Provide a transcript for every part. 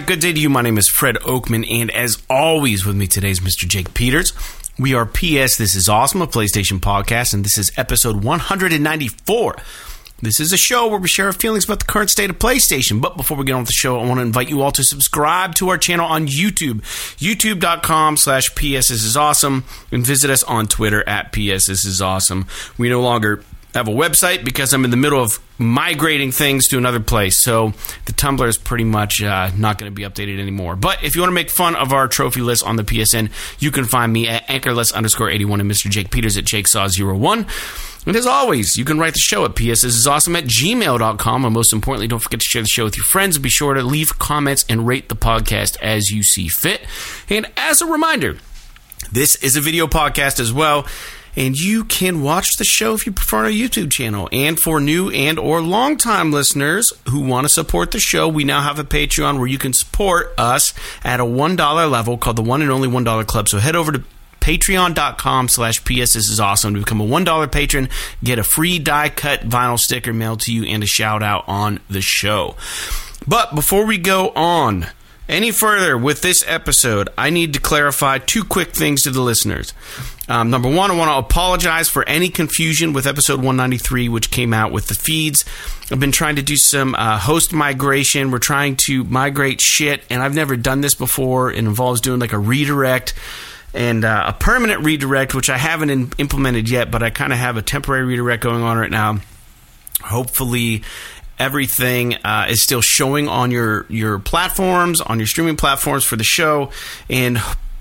right, good day to you. My name is Fred Oakman, and as always, with me today is Mr. Jake Peters. We are PS This Is Awesome, a PlayStation podcast, and this is episode 194. This is a show where we share our feelings about the current state of PlayStation. But before we get on with the show, I want to invite you all to subscribe to our channel on YouTube, youtube.com slash PS This Is Awesome, and visit us on Twitter at PS This Is Awesome. We no longer have a website because I'm in the middle of migrating things to another place. So the Tumblr is pretty much uh, not going to be updated anymore. But if you want to make fun of our trophy list on the PSN, you can find me at anchorless underscore 81 and Mr. Jake Peters at jakesaw01. And as always, you can write the show at psthisisawesome at gmail.com. And most importantly, don't forget to share the show with your friends. Be sure to leave comments and rate the podcast as you see fit. And as a reminder, this is a video podcast as well and you can watch the show if you prefer on our YouTube channel. And for new and or longtime listeners who want to support the show, we now have a Patreon where you can support us at a $1 level called the One and Only $1 Club. So head over to patreon.com slash ps this is awesome to become a $1 patron get a free die cut vinyl sticker mailed to you and a shout out on the show but before we go on any further with this episode, I need to clarify two quick things to the listeners. Um, number one, I want to apologize for any confusion with episode 193, which came out with the feeds. I've been trying to do some uh, host migration. We're trying to migrate shit, and I've never done this before. It involves doing like a redirect and uh, a permanent redirect, which I haven't in- implemented yet, but I kind of have a temporary redirect going on right now. Hopefully, everything uh, is still showing on your your platforms, on your streaming platforms for the show, and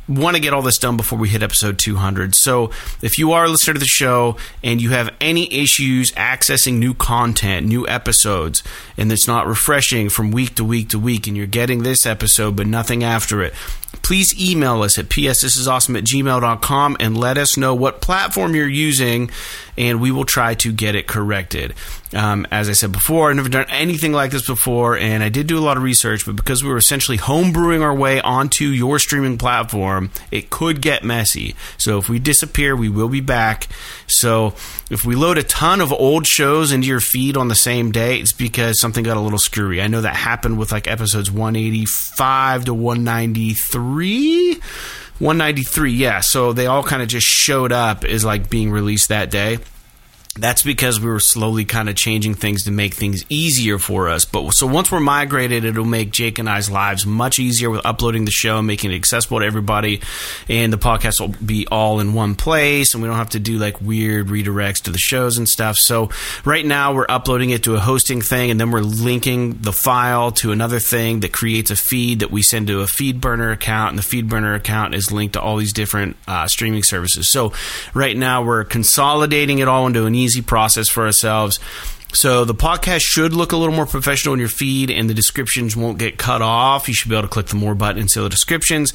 want to get all this done before we hit episode 200. So, if you are a listener to the show and you have any issues accessing new content, new episodes, and it's not refreshing from week to week to week, and you're getting this episode but nothing after it, please email us at psthisisawesome at gmail.com and let us know what platform you're using, and we will try to get it corrected. Um, as I said before, I've never done anything like this before, and I did do a lot of research, but because we were essentially homebrewing our way onto your streaming platform, it could get messy. So if we disappear, we will be back. So if we load a ton of old shows into your feed on the same day, it's because something got a little screwy. I know that happened with like episodes 185 to 193. 193, yeah. So they all kind of just showed up as like being released that day that's because we were slowly kind of changing things to make things easier for us. But so once we're migrated, it'll make Jake and I's lives much easier with uploading the show, making it accessible to everybody, and the podcast will be all in one place, and we don't have to do like weird redirects to the shows and stuff. So right now we're uploading it to a hosting thing, and then we're linking the file to another thing that creates a feed that we send to a FeedBurner account, and the FeedBurner account is linked to all these different uh, streaming services. So right now we're consolidating it all into an easy process for ourselves. So the podcast should look a little more professional in your feed, and the descriptions won't get cut off. You should be able to click the more button and see the descriptions.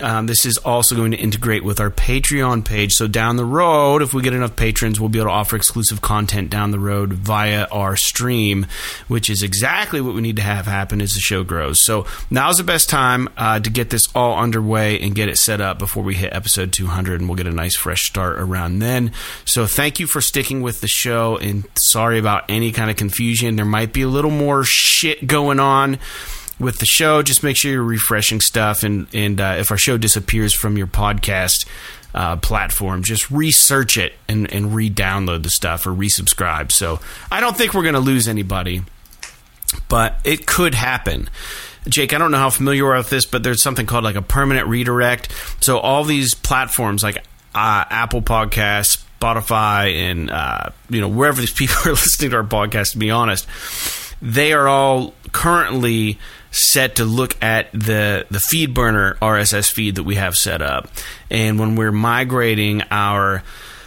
Um, this is also going to integrate with our Patreon page. So down the road, if we get enough patrons, we'll be able to offer exclusive content down the road via our stream, which is exactly what we need to have happen as the show grows. So now's the best time uh, to get this all underway and get it set up before we hit episode 200, and we'll get a nice fresh start around then. So thank you for sticking with the show, and sorry about any kind of confusion. There might be a little more shit going on with the show. Just make sure you're refreshing stuff, and and uh, if our show disappears from your podcast uh, platform, just research it and and re-download the stuff or resubscribe. So I don't think we're going to lose anybody, but it could happen. Jake, I don't know how familiar you are with this, but there's something called like a permanent redirect. So all these platforms like uh, Apple Podcasts, Spotify, and uh, you know wherever these people are listening to our podcast. To be honest, they are all currently set to look at the the FeedBurner RSS feed that we have set up, and when we're migrating our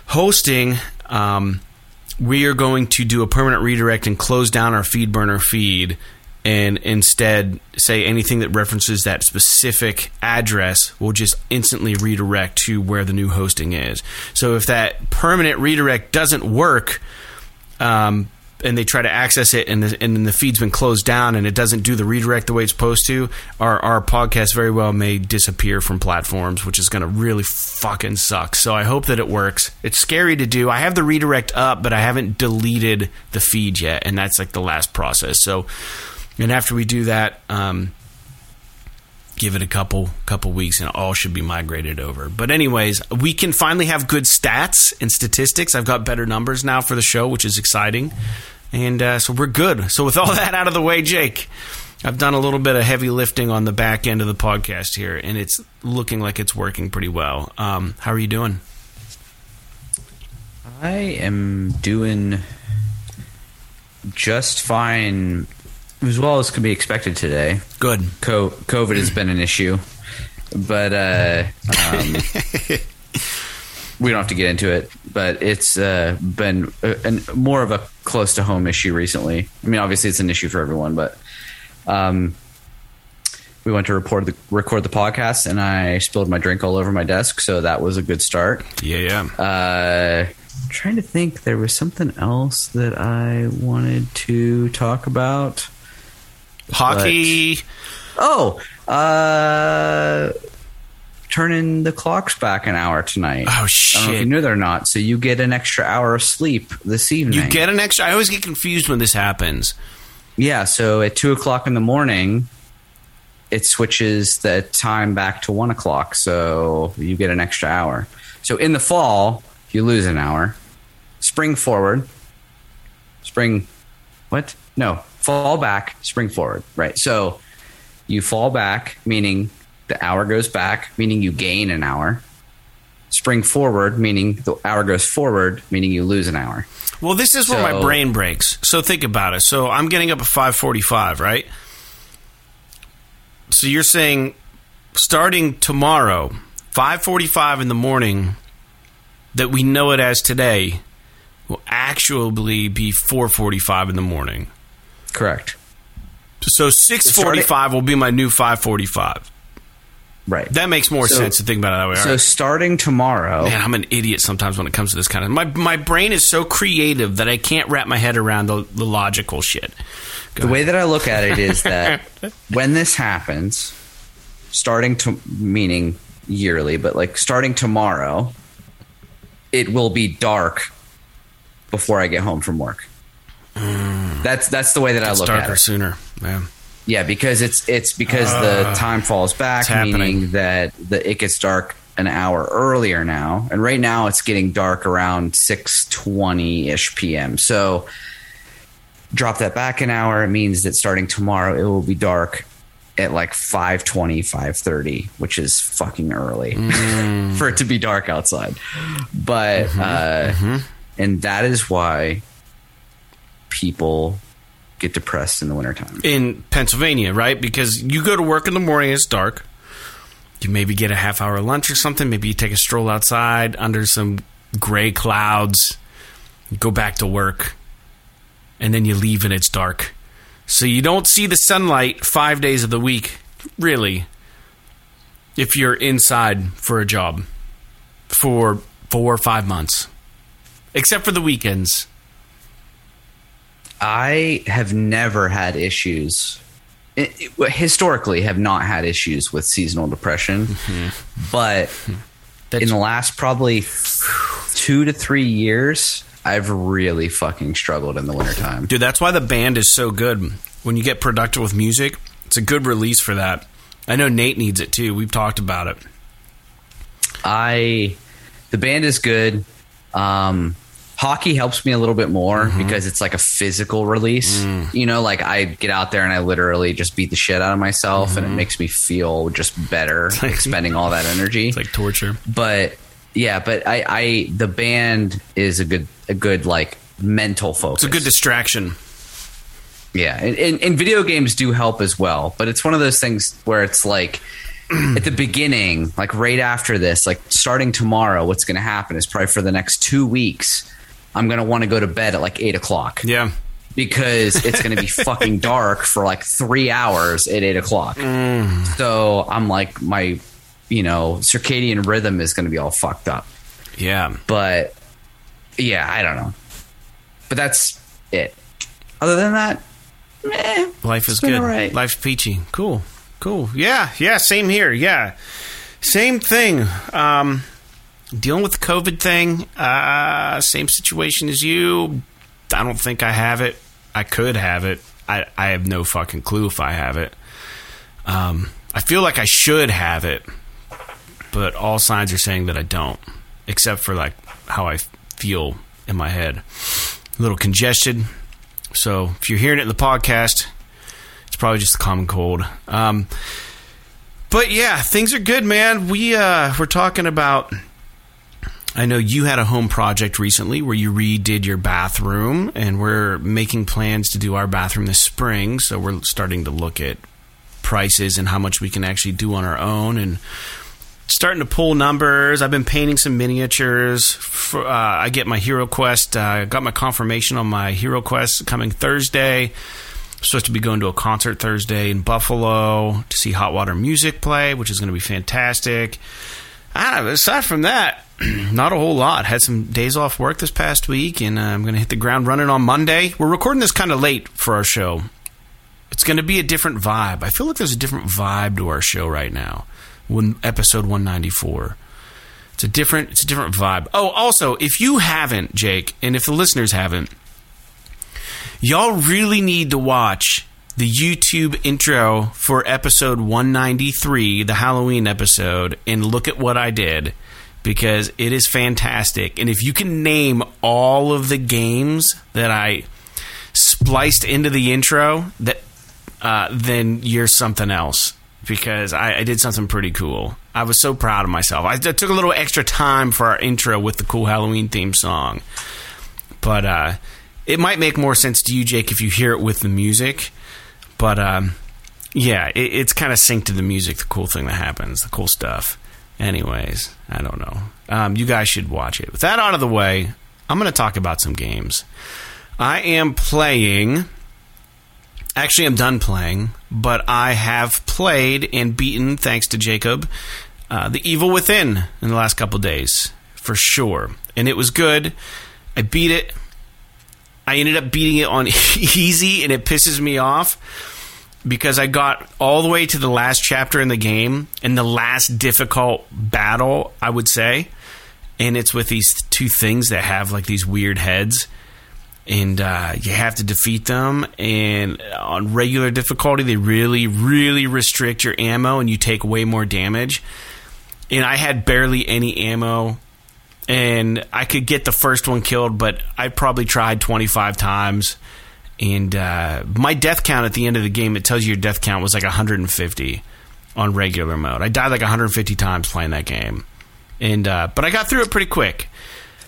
hosting. Um, we are going to do a permanent redirect and close down our FeedBurner feed and instead say anything that references that specific address will just instantly redirect to where the new hosting is. So if that permanent redirect doesn't work, um, and they try to access it, and the, and the feed's been closed down, and it doesn't do the redirect the way it's supposed to, our our podcast very well may disappear from platforms, which is going to really fucking suck. So I hope that it works. It's scary to do. I have the redirect up, but I haven't deleted the feed yet, and that's like the last process. So, and after we do that. Um, give it a couple couple weeks and all should be migrated over. But anyways, we can finally have good stats and statistics. I've got better numbers now for the show, which is exciting. And uh, so we're good. So with all that out of the way, Jake, I've done a little bit of heavy lifting on the back end of the podcast here, and it's looking like it's working pretty well. Um, how are you doing? I am doing just fine, as well as can be expected today. Good. Co- COVID has been an issue, but uh, um, we don't have to get into it. But it's uh, been a, an, more of a close to home issue recently. I mean, obviously it's an issue for everyone, but um, we went to record the, record the podcast, and I spilled my drink all over my desk, so that was a good start. Yeah, yeah. Uh, trying to think, there was something else that I wanted to talk about. Hockey. Oh, uh, turning the clocks back an hour tonight. Oh I don't know if shit. you knew they're not. So you get an extra hour of sleep this evening. You get an extra. I always get confused when this happens. yeah. So at two o'clock in the morning, it switches the time back to one o'clock. So you get an extra hour. So in the fall, you lose an hour. Spring forward, spring, what? No, fall back, spring forward. Right. So you fall back, meaning the hour goes back, meaning you gain an hour. Spring forward, meaning the hour goes forward, meaning you lose an hour. Well, this is where my brain breaks. So think about it. So I'm getting up at 5:45, right? So you're saying starting tomorrow, 5:45 in the morning that we know it as today will actually be 4:45 in the morning. Correct. So 6:45 will be my new 5:45. Right. That makes more So- sense to think about it that way. So right. starting tomorrow, Man, I'm an idiot sometimes when it comes to this kind of. My my brain is so creative that I can't wrap my head around the, the logical shit. Go the way that I look at it is that when this happens, starting to meaning yearly, but like starting tomorrow, it will be dark before I get home from work. Mm. That's that's the way that I look at it. darker sooner. Yeah. Yeah, because it's it's because the ah, time falls back, it's happening. meaning that the it gets dark an hour earlier now, and right now it's getting dark around six twenty ish p.m. So drop that back an hour. It means that starting tomorrow it will be dark at like 5.20 5.30 which is fucking early mm. for it to be dark outside but mm-hmm. uh, mm-hmm. and that is why people get depressed in the wintertime In Pennsylvania, right? Because you go to work in the morning, it's dark. You maybe get a half hour lunch or something. Maybe you take a stroll outside under some gray clouds, go back to work, and then you leave and it's dark. So you don't see the sunlight five days of the week, really, if you're inside for a job for four or five months, except for the weekends. I have never had issues. i- i- historically, have not had issues with seasonal depression, but in the last probably two to three years, I've really fucking struggled in the wintertime. Dude, that's why the band is so good. When you get productive with music, it's a good release for that. I know Nate needs it too. We've talked about it. I the band is good. Um, hockey helps me a little bit more mm-hmm. because it's like a physical release. Mm. You know, like I get out there and I literally just beat the shit out of myself, and it mm-hmm. makes me feel just better expending all that energy. It's like torture. but yeah, but I, I the band is a good a good like mental focus. It's a good distraction. Yeah, and, and, and video games do help as well, but it's one of those things where it's like at the beginning, like right after this, like starting tomorrow, what's going to happen is probably for the next two weeks, I'm going to want to go to bed at like eight o'clock Yeah. because it's going to be fucking dark for like three hours at eight o'clock. So I'm like, my, you know, circadian rhythm is going to be all fucked up. Yeah. But yeah, I don't know. But that's it. Other than that, eh, Life is good. right. Life's peachy. Cool. Cool. Yeah. Yeah. Same here. Yeah. Same thing. Um, dealing with the COVID thing. Uh, same situation as you. I don't think I have it. I could have it. I, I have no fucking clue if I have it. Um, I feel like I should have it, but all signs are saying that I don't, except for like how I feel in my head. A little congested. So if you're hearing it in the podcast, it's probably just a common cold. Um, but yeah, things are good, man. We uh, we're talking about. I know you had a home project recently where you redid your bathroom, and we're making plans to do our bathroom this spring. So we're starting to look at prices and how much we can actually do on our own, and starting to pull numbers. I've been painting some miniatures. For, uh, I get my Hero Quest. Uh, got my confirmation on my Hero Quest coming Thursday. I'm supposed to be going to a concert Thursday in Buffalo to see Hot Water Music play, which is going to be fantastic. Ah, aside from that, not a whole lot. Had some days off work this past week, and uh, I'm going to hit the ground running on Monday. We're recording this kind of late for our show. It's going to be a different vibe. I feel like there's a different vibe to our show right now. When episode 194. It's a different it's a different vibe. Oh, also, if you haven't, Jake, and if the listeners haven't, y'all really need to watch the YouTube intro for episode 193, the Halloween episode, and look at what I did because it is fantastic. And if you can name all of the games that I spliced into the intro, that uh, then you're something else because I, I, did something pretty cool. I was so proud of myself. I, I, took a little extra time for our intro with the cool Halloween theme song, but uh, it might make more sense to you, Jake, if you hear it with the music. But um, yeah, it, it's kind of synced to the music. The cool thing that happens, the cool stuff. Anyways, I don't know. Um, you guys should watch it. With that out of the way, I'm going to talk about some games. I am playing Actually, I'm done playing, but I have played and beaten, thanks to Jacob, uh, The Evil Within in the last couple days, for sure. And it was good. I beat it. I ended up beating it on easy, and it pisses me off because I got all the way to the last chapter in the game and the last difficult battle, I would say. And it's with these two things that have like these weird heads and uh, you have to defeat them. And on regular difficulty, they really, really restrict your ammo, and you take way more damage. And I had barely any ammo, and I could get the first one killed, but I probably tried 25 times. And uh, my death count at the end of the game, it tells you your death count was like 150 on regular mode. I died like 150 times playing that game, and uh, but I got through it pretty quick.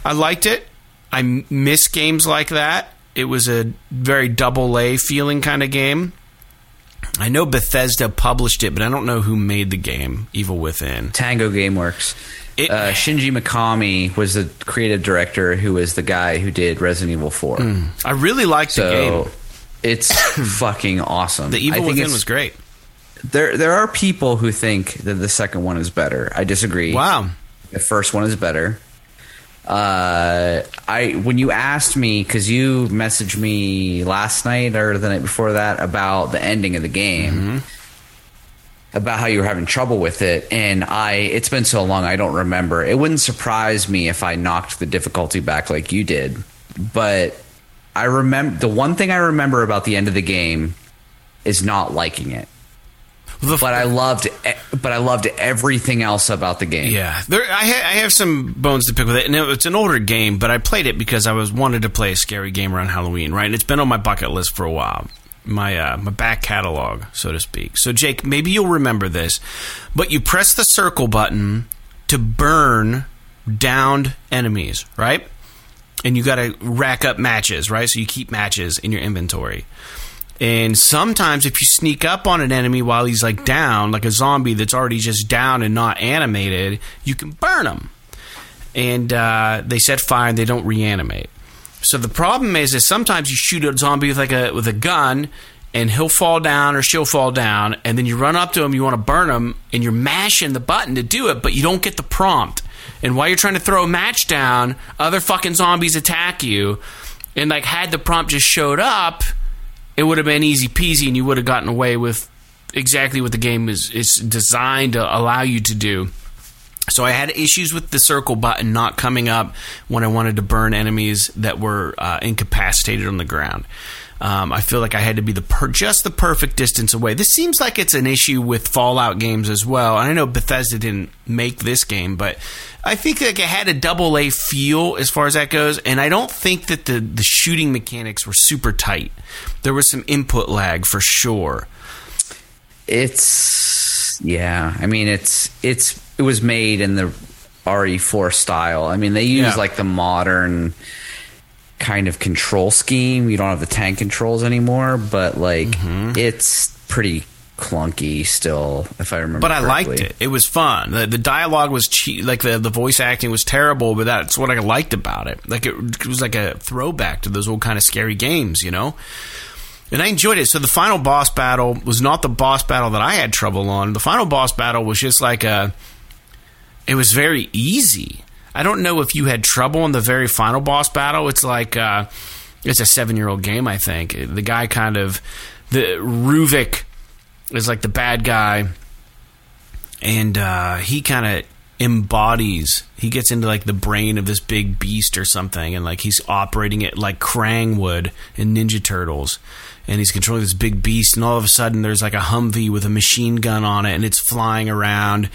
I liked it. I miss games like that. It was a very double A feeling kind of game. I know Bethesda published it, but I don't know who made the game, Evil Within. Tango Gameworks. It, uh, Shinji Mikami was the creative director who was the guy who did Resident Evil 4. Mm, I really liked so, the game. It's fucking awesome. The Evil Within was great. There, there are people who think that the second one is better. I disagree. Wow. The first one is better uh, I when you asked me because you messaged me last night or the night before that about the ending of the game. Mm-hmm. About how you were having trouble with it, and I, it's been so long, I don't remember. It wouldn't surprise me if I knocked the difficulty back like you did, but I remember the one thing I remember about the end of the game is not liking it but I loved, but I loved everything else about the game. Yeah, there, I, ha- I have some bones to pick with it, and it's an older game, but I played it because I was wanted to play a scary game around Halloween, right? And it's been on my bucket list for a while, my uh, my back catalog, so to speak. So, Jake, maybe you'll remember this, but you press the circle button to burn downed enemies, right? And you got to rack up matches, right? So you keep matches in your inventory. And sometimes, if you sneak up on an enemy while he's like down, like a zombie that's already just down and not animated, you can burn him. And uh, they set fire and they don't reanimate. So the problem is, is sometimes you shoot a zombie with like a with a gun, and he'll fall down or she'll fall down, and then you run up to him, you want to burn him, and you're mashing the button to do it, but you don't get the prompt. And while you're trying to throw a match down, other fucking zombies attack you. And like, had the prompt just showed up it would have been easy peasy and you would have gotten away with exactly what the game is, is designed to allow you to do. So I had issues with the circle button not coming up when I wanted to burn enemies that were uh, incapacitated on the ground. Um, I feel like I had to be the per- just the perfect distance away. This seems like it's an issue with Fallout games as well. And I know Bethesda didn't make this game, but I think like it had a double A feel as far as that goes. And I don't think that the the shooting mechanics were super tight. There was some input lag for sure. It's yeah. I mean, it's it's it was made in the RE4 style. I mean, they use Yeah. like the modern kind of control scheme. You don't have the tank controls anymore, but like Mm-hmm. it's pretty clunky still, if I remember. But I liked it. It was fun. The, the dialogue was che- like the the voice acting was terrible, but that's what I liked about it. Like it, it was like a throwback to those old kind of scary games, you know. And I enjoyed it. So the final boss battle was not the boss battle that I had trouble on. The final boss battle was just like a. It was very easy. I don't know if you had trouble in the very final boss battle. It's like uh, it's a seven year old game. I think. The guy kind of the Ruvik is like the bad guy. And uh, he kind of embodies he gets into like the brain of this big beast or something. And like he's operating it like krang would in ninja turtles. And he's controlling this big beast. And all of a sudden there's like a humvee with a machine gun on it. And it's flying around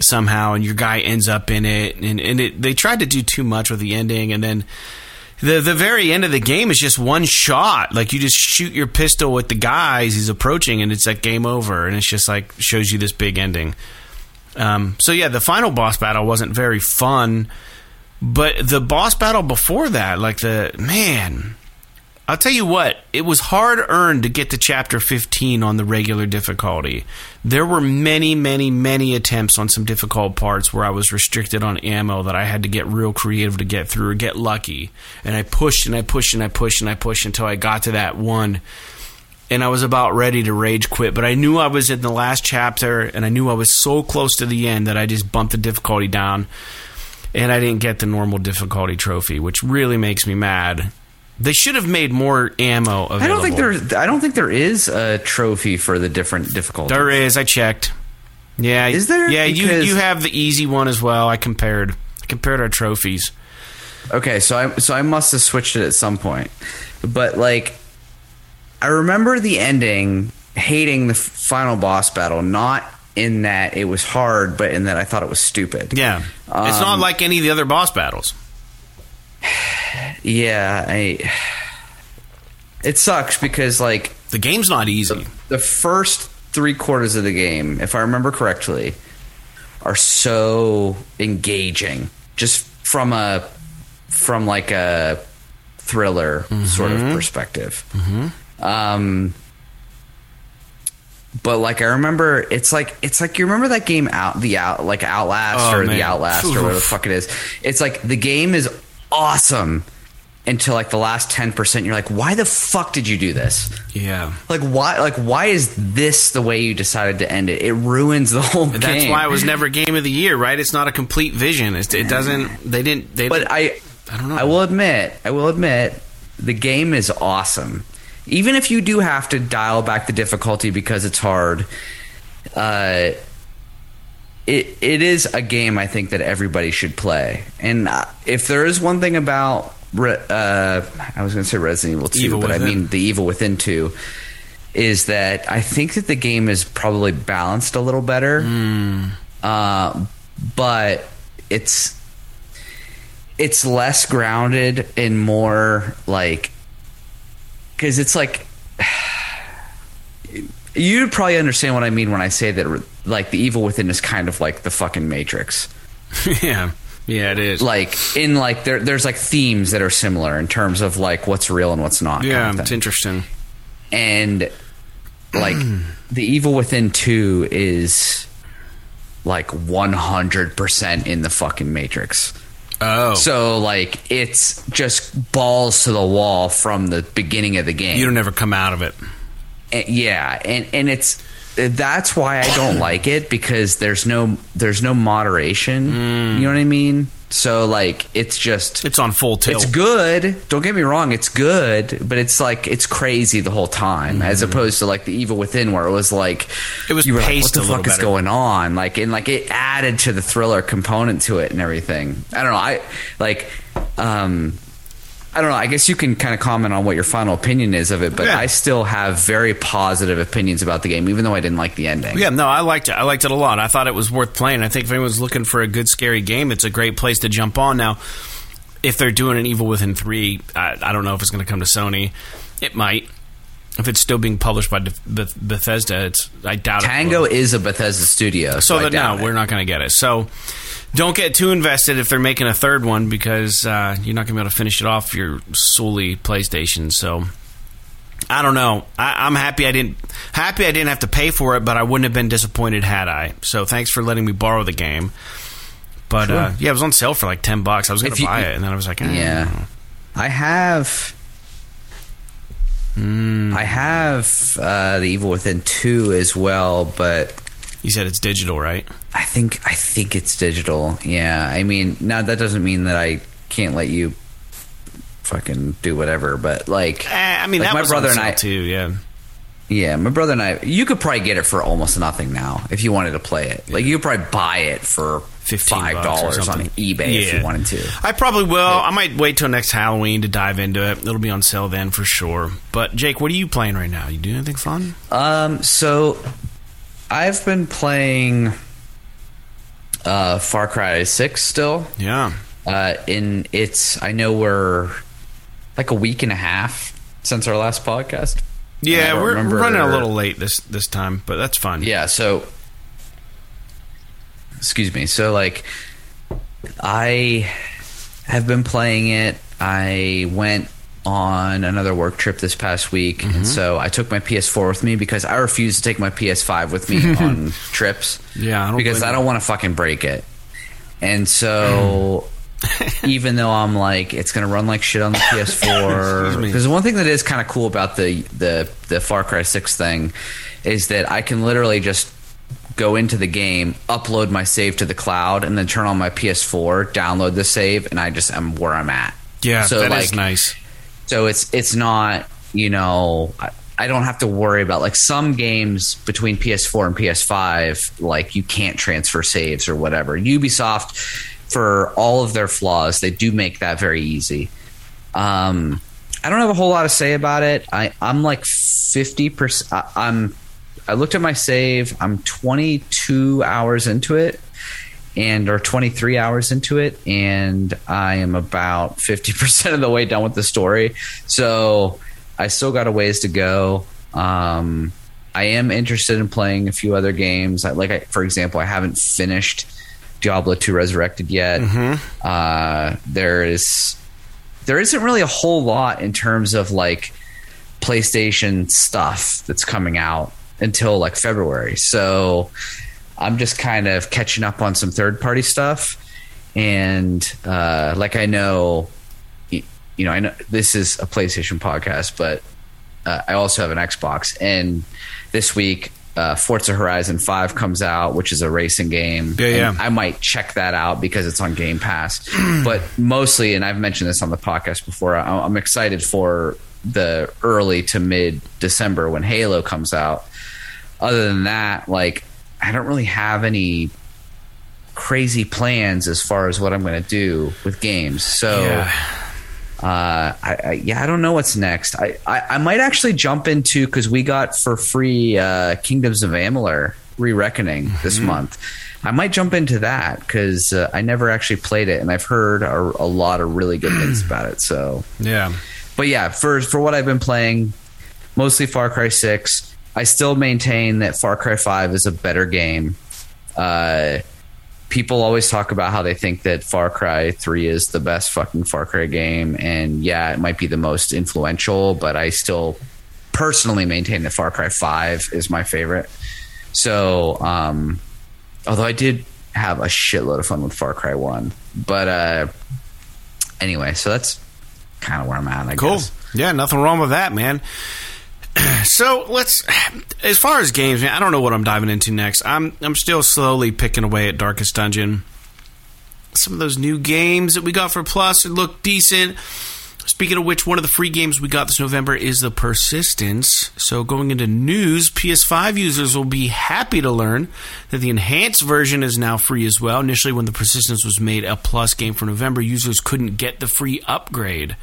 somehow and your guy ends up in it and, and it, they tried to do too much with the ending and then the the very end of the game is just one shot. Like you just shoot your pistol with the guys he's approaching, and it's like game over. And it's just like shows you this big ending. Um, so yeah, the final boss battle wasn't very fun, but the boss battle before that, like the man, I'll tell you what, it was hard earned to get to chapter 15 on the regular difficulty. There were many, many, many attempts on some difficult parts where I was restricted on ammo that I had to get real creative to get through or get lucky. And I pushed and I pushed and I pushed and I pushed until I got to that one. And I was about ready to rage quit, but I knew I was in the last chapter and I knew I was so close to the end that I just bumped the difficulty down and I didn't get the normal difficulty trophy, which really makes me mad. They should have made more ammo available. I don't think there. I don't think there is a trophy for the different difficulties. There is. I checked. Yeah. Is there? Yeah. You Because- you have the easy one as well. I compared. I compared our trophies. Okay, so I so I must have switched it at some point, but like, I remember the ending, hating the final boss battle, not in that it was hard, but in that I thought it was stupid. Yeah. it's not Um, like any of the other boss battles. Yeah, I. It sucks because like The game's not easy. the first three quarters of the game, if I remember correctly, are so engaging. Just from a from like a thriller sort of perspective. Um, but like I remember, it's like it's like you remember that game out the out like Outlast Oh, or man. the Outlast or whatever the fuck it is. It's like the game is awesome until like the last ten percent. You're like, why the fuck did you do this? Yeah. Like why? Like why is this the way you decided to end it? It ruins the whole game. That's why it was never game of the year, right? It's not a complete vision. It's, it doesn't. They didn't. They. But I, I don't know. I will admit, I will admit, the game is awesome. Even if you do have to dial back the difficulty because it's hard, uh, it it is a game I think that everybody should play. And if there is one thing about, uh, I was going to say Resident Evil Two, Evil but I mean the Evil Within Two. Is that I think that the game is probably balanced a little better, uh, but it's it's less grounded and more like because it's like you'd probably understand what I mean when I say that like the evil within is kind of like the fucking Matrix. yeah. Yeah. It is. Like in like there there's like themes that are similar in terms of like what's real and what's not. yeah. kind of It's interesting. and like the evil within 2 is like 100% in the fucking matrix Oh. so like it's just balls to the wall from the beginning of the game you don't ever come out of it. And- yeah and and it's that's why i don't like it because there's no there's no moderation Mm. you know what i mean so like it's just It's on full tilt. it's good. Don't get me wrong, it's good, but it's like it's crazy the whole time, as opposed to like the Evil Within, where it was like. It was you were like, what the fuck is better." going on? Like, and like it added to the thriller component to it and everything. I don't know. I like, um, I don't know. I guess you can kind of comment on what your final opinion is of it, but Yeah. I still have very positive opinions about the game, even though I didn't like the ending. Yeah, no, I liked it. I liked it a lot. I thought it was worth playing. I think if anyone's looking for a good scary game, it's a great place to jump on. Now, if they're doing an Evil Within three, I, I don't know if it's going to come to Sony. It might. If it's still being published by Beth- Beth- Bethesda, it's I doubt it. Tango is a Bethesda studio, so, So I that no, it. we're not going to get it. So don't get too invested if they're making a third one because uh, you're not going to be able to finish it off your solely PlayStation. So I don't know. I, I'm happy I didn't happy I didn't have to pay for it, but I wouldn't have been disappointed had I. So thanks for letting me borrow the game. But uh, yeah, it was on sale for like ten bucks. I was going to buy it, and then I was like, eh. Yeah. I have. Hmm. I have uh, the Evil Within two as well, but You said it's digital, right? I think I think it's digital. Yeah, I mean, now that doesn't mean that I can't let you fucking do whatever, but like, Eh, I mean, Like that my was brother and I- too. Yeah. yeah, my brother and I, you could probably get it for almost nothing now if you wanted to play it. Like, you could probably buy it for 15 five dollars on eBay if you wanted to. I probably will. I might wait till next Halloween to dive into it. It'll be on sale then for sure. But Jake, what are you playing right now? You doing anything fun? Um, so I've been playing uh, Far Cry Six still. Yeah. Uh, in it's I know we're like a week and a half since our last podcast. Yeah, we're, remember- running a little late this this time, but that's fun. Yeah, so excuse me. So like I have been playing it. I went on another work trip this past week, Mm-hmm. and so I took my PS4 with me because I refuse to take my PS5 with me on trips. Yeah, I don't because I don't want to fucking break it. And so even though I'm like it's going to run like shit on the PS4 Excuse because one thing that is kind of cool about the the the Far Cry 6 thing is that I can literally just go into the game, upload my save to the cloud and then turn on my PS4, download the save and I just am where I'm at. Yeah, So, that is like, nice. So it's it's not you know I, I don't have to worry about like some games between PS4 and PS5 like you can't transfer saves or whatever. Ubisoft for all of their flaws they do make that very easy. Um, I don't have a whole lot to say about it. I I'm like fifty percent. I'm I looked at my save. I'm 22 hours into it and are 23 hours into it and i am about 50% of the way done with the story. So i still got a ways to go. Um, i am interested in playing a few other games. I, like I, for example i haven't finished diablo 2 resurrected yet. Uh, there is there isn't really a whole lot in terms of like playstation stuff that's coming out until like february. So I'm just kind of catching up on some third party stuff. And uh, like I know, you know, I know this is a PlayStation podcast, but uh, I also have an Xbox. And this week, uh, Forza Horizon 5 comes out, which is a racing game. Yeah, yeah. I might check that out because it's on Game Pass. but mostly, and I've mentioned this on the podcast before, I- I'm excited for the early to mid December when Halo comes out other than that, like I don't really have any crazy plans as far as what I'm going to do with games. So, Yeah. uh, I, I yeah, I don't know what's next. I I, I might actually jump into because we got for free uh, Kingdoms of Amalur Re-Reckoning this month. I might jump into that because uh, I never actually played it, and I've heard a, a lot of really good things about it. So Yeah. but yeah, for for what I've been playing, mostly Far Cry Six. I still maintain that Far Cry Five is a better game. Uh, people always talk about how they think that Far Cry Three is the best fucking Far Cry game, and yeah, it might be the most influential, but I still personally maintain that Far Cry Five is my favorite. So, um, although I did have a shitload of fun with Far Cry One, but uh, anyway, so that's kind of where I'm at. I Cool. guess. Yeah, nothing wrong with that, man. So let's, as far as games, I don't know what I'm diving into next. I'm I'm still slowly picking away at Darkest Dungeon. Some of those new games that we got for Plus look decent. Speaking of which, one of the free games we got this November is the Persistence. So going into news, PS5 users will be happy to learn that the enhanced version is now free as well. Initially, when the Persistence was made a Plus game for November, users couldn't get the free upgrade.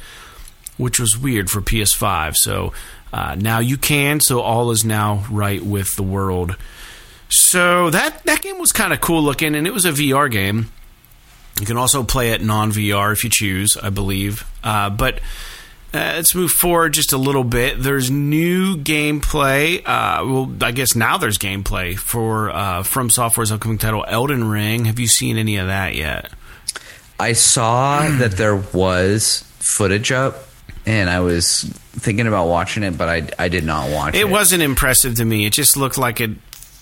which was weird for PS5. So uh, now you can. So all is now right with the world. So that that game was kind of cool looking, and it was a VR game. You can also play it non VR if you choose, I believe. Uh, but uh, let's move forward just a little bit. There's new gameplay. Uh, well, I guess now there's gameplay for uh, From Software's upcoming title, Elden Ring. Have you seen any of that yet? I saw that there was footage up, and I was thinking about watching it, but I, I did not watch it. It wasn't impressive to me. It just looked like a,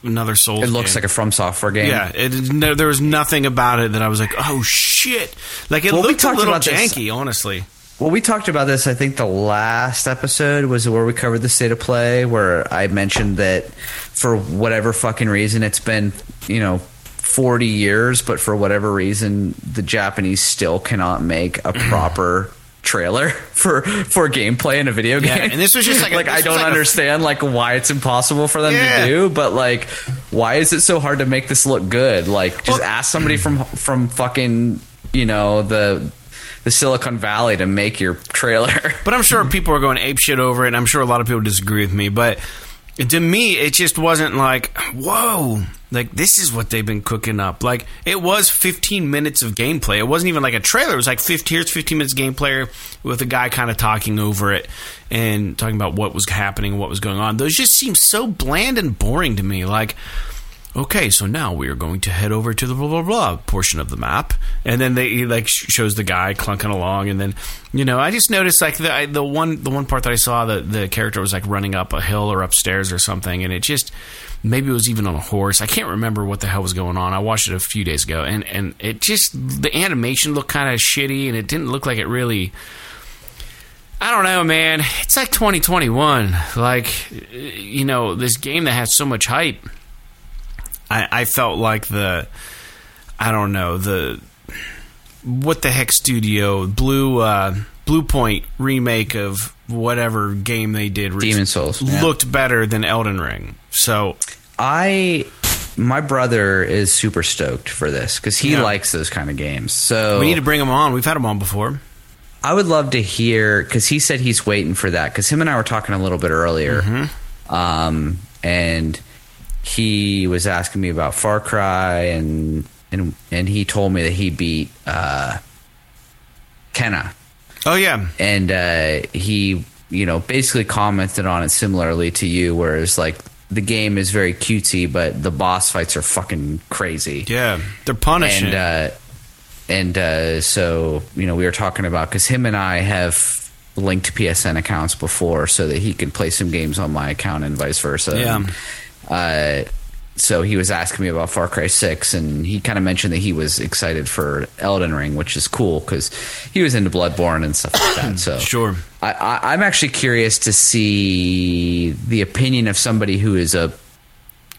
another Souls. It looks game. like a From Software game. Yeah, it, no, there was nothing about it that I was like, oh shit! Like it Well, we looked a little about this. janky, honestly. Well, we talked about this. I think the last episode was where we covered the state of play, where I mentioned that for whatever fucking reason, it's been you know forty years, but for whatever reason, the Japanese still cannot make a proper trailer for for gameplay in a video game. Yeah, and this was just like a- like I don't like a- understand like why it's impossible for them Yeah. to do, but like why is it so hard to make this look good? Like just Well- ask somebody from from fucking you know the the Silicon Valley to make your trailer. But I'm sure people are going ape shit over it, and I'm sure a lot of people disagree with me. But to me, it just wasn't like, whoa, like this is what they've been cooking up. Like it was 15 minutes of gameplay. It wasn't even like a trailer. It was like 15, here's 15 minutes gameplay with a guy kind of talking over it and talking about what was happening, what was going on. Those just seem so bland and boring to me. Like. Okay, so now we are going to head over to the blah blah blah portion of the map, and then they he, like shows the guy clunking along, and then you know I just noticed like the I, the one the one part that I saw the the character was like running up a hill or upstairs or something, and it just maybe it was even on a horse. I can't remember what the hell was going on. I watched it a few days ago, and and it just the animation looked kind of shitty, and it didn't look like it really. I don't know, man. It's like 2021. Like, you know, this game that has so much hype. I, I felt like the, I don't know the, what the heck studio Blue uh, Bluepoint remake of whatever game they did Demon Souls, yeah. looked better than Elden Ring. So I my brother is super stoked for this because he Yeah. likes those kind of games. So we need to bring him on. We've had him on before. I would love to hear because he said he's waiting for that because him and I were talking a little bit earlier, Mm-hmm. um, and he was asking me about Far Cry and and and he told me that he beat uh, Kena Oh yeah, and uh, he you know basically commented on it similarly to you, whereas like the game is very cutesy, but the boss fights are fucking crazy yeah. They're punishing. and uh, and uh, so you know we were talking about because him and I have linked PSN accounts before so that he can play some games on my account and vice versa. Yeah. Uh, so he was asking me about Far Cry Six, and he kind of mentioned that he was excited for Elden Ring, which is cool because he was into Bloodborne and stuff like that. So Sure. I, I, I'm actually curious to see the opinion of somebody who is a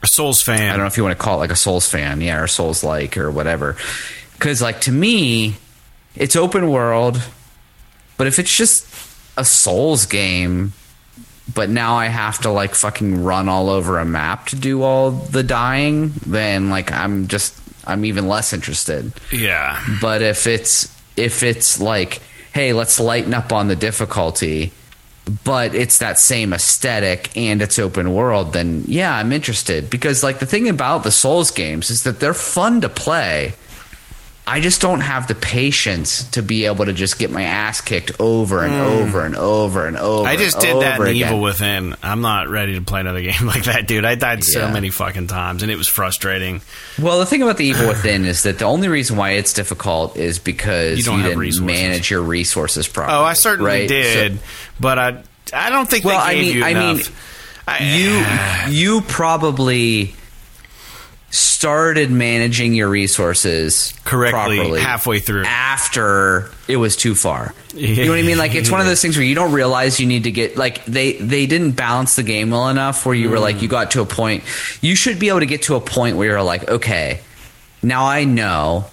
a Souls fan. I don't know if you want to call it like a Souls fan, yeah, or Souls like or whatever. Because like to me, it's open world, but if it's just a Souls game, but now I have to like fucking run all over a map to do all the dying, then like I'm just I'm even less interested. Yeah. But if it's if it's like, hey, let's lighten up on the difficulty, but it's that same aesthetic and it's open world, then yeah, I'm interested. Because like the thing about the Souls games is that they're fun to play. I just don't have the patience to be able to just get my ass kicked over and hmm. over and over and over. I just did that in again. Evil Within. I'm not ready to play another game like that, dude. I died so Yeah. many fucking times, and it was frustrating. Well, the thing about the Evil Within is that the only reason why it's difficult is because You you, don't have didn't resources. manage your resources properly. Oh, I certainly right? So- did, but I I don't think Well, they I gave mean- you I enough. mean, I- you you probably started managing your resources Correctly properly halfway through. after it was too far. You know what I mean? Like it's one of those things where you don't realize you need to get like they they didn't balance the game well enough where you were like you got to a point you should be able to get to a point where you're like okay now I know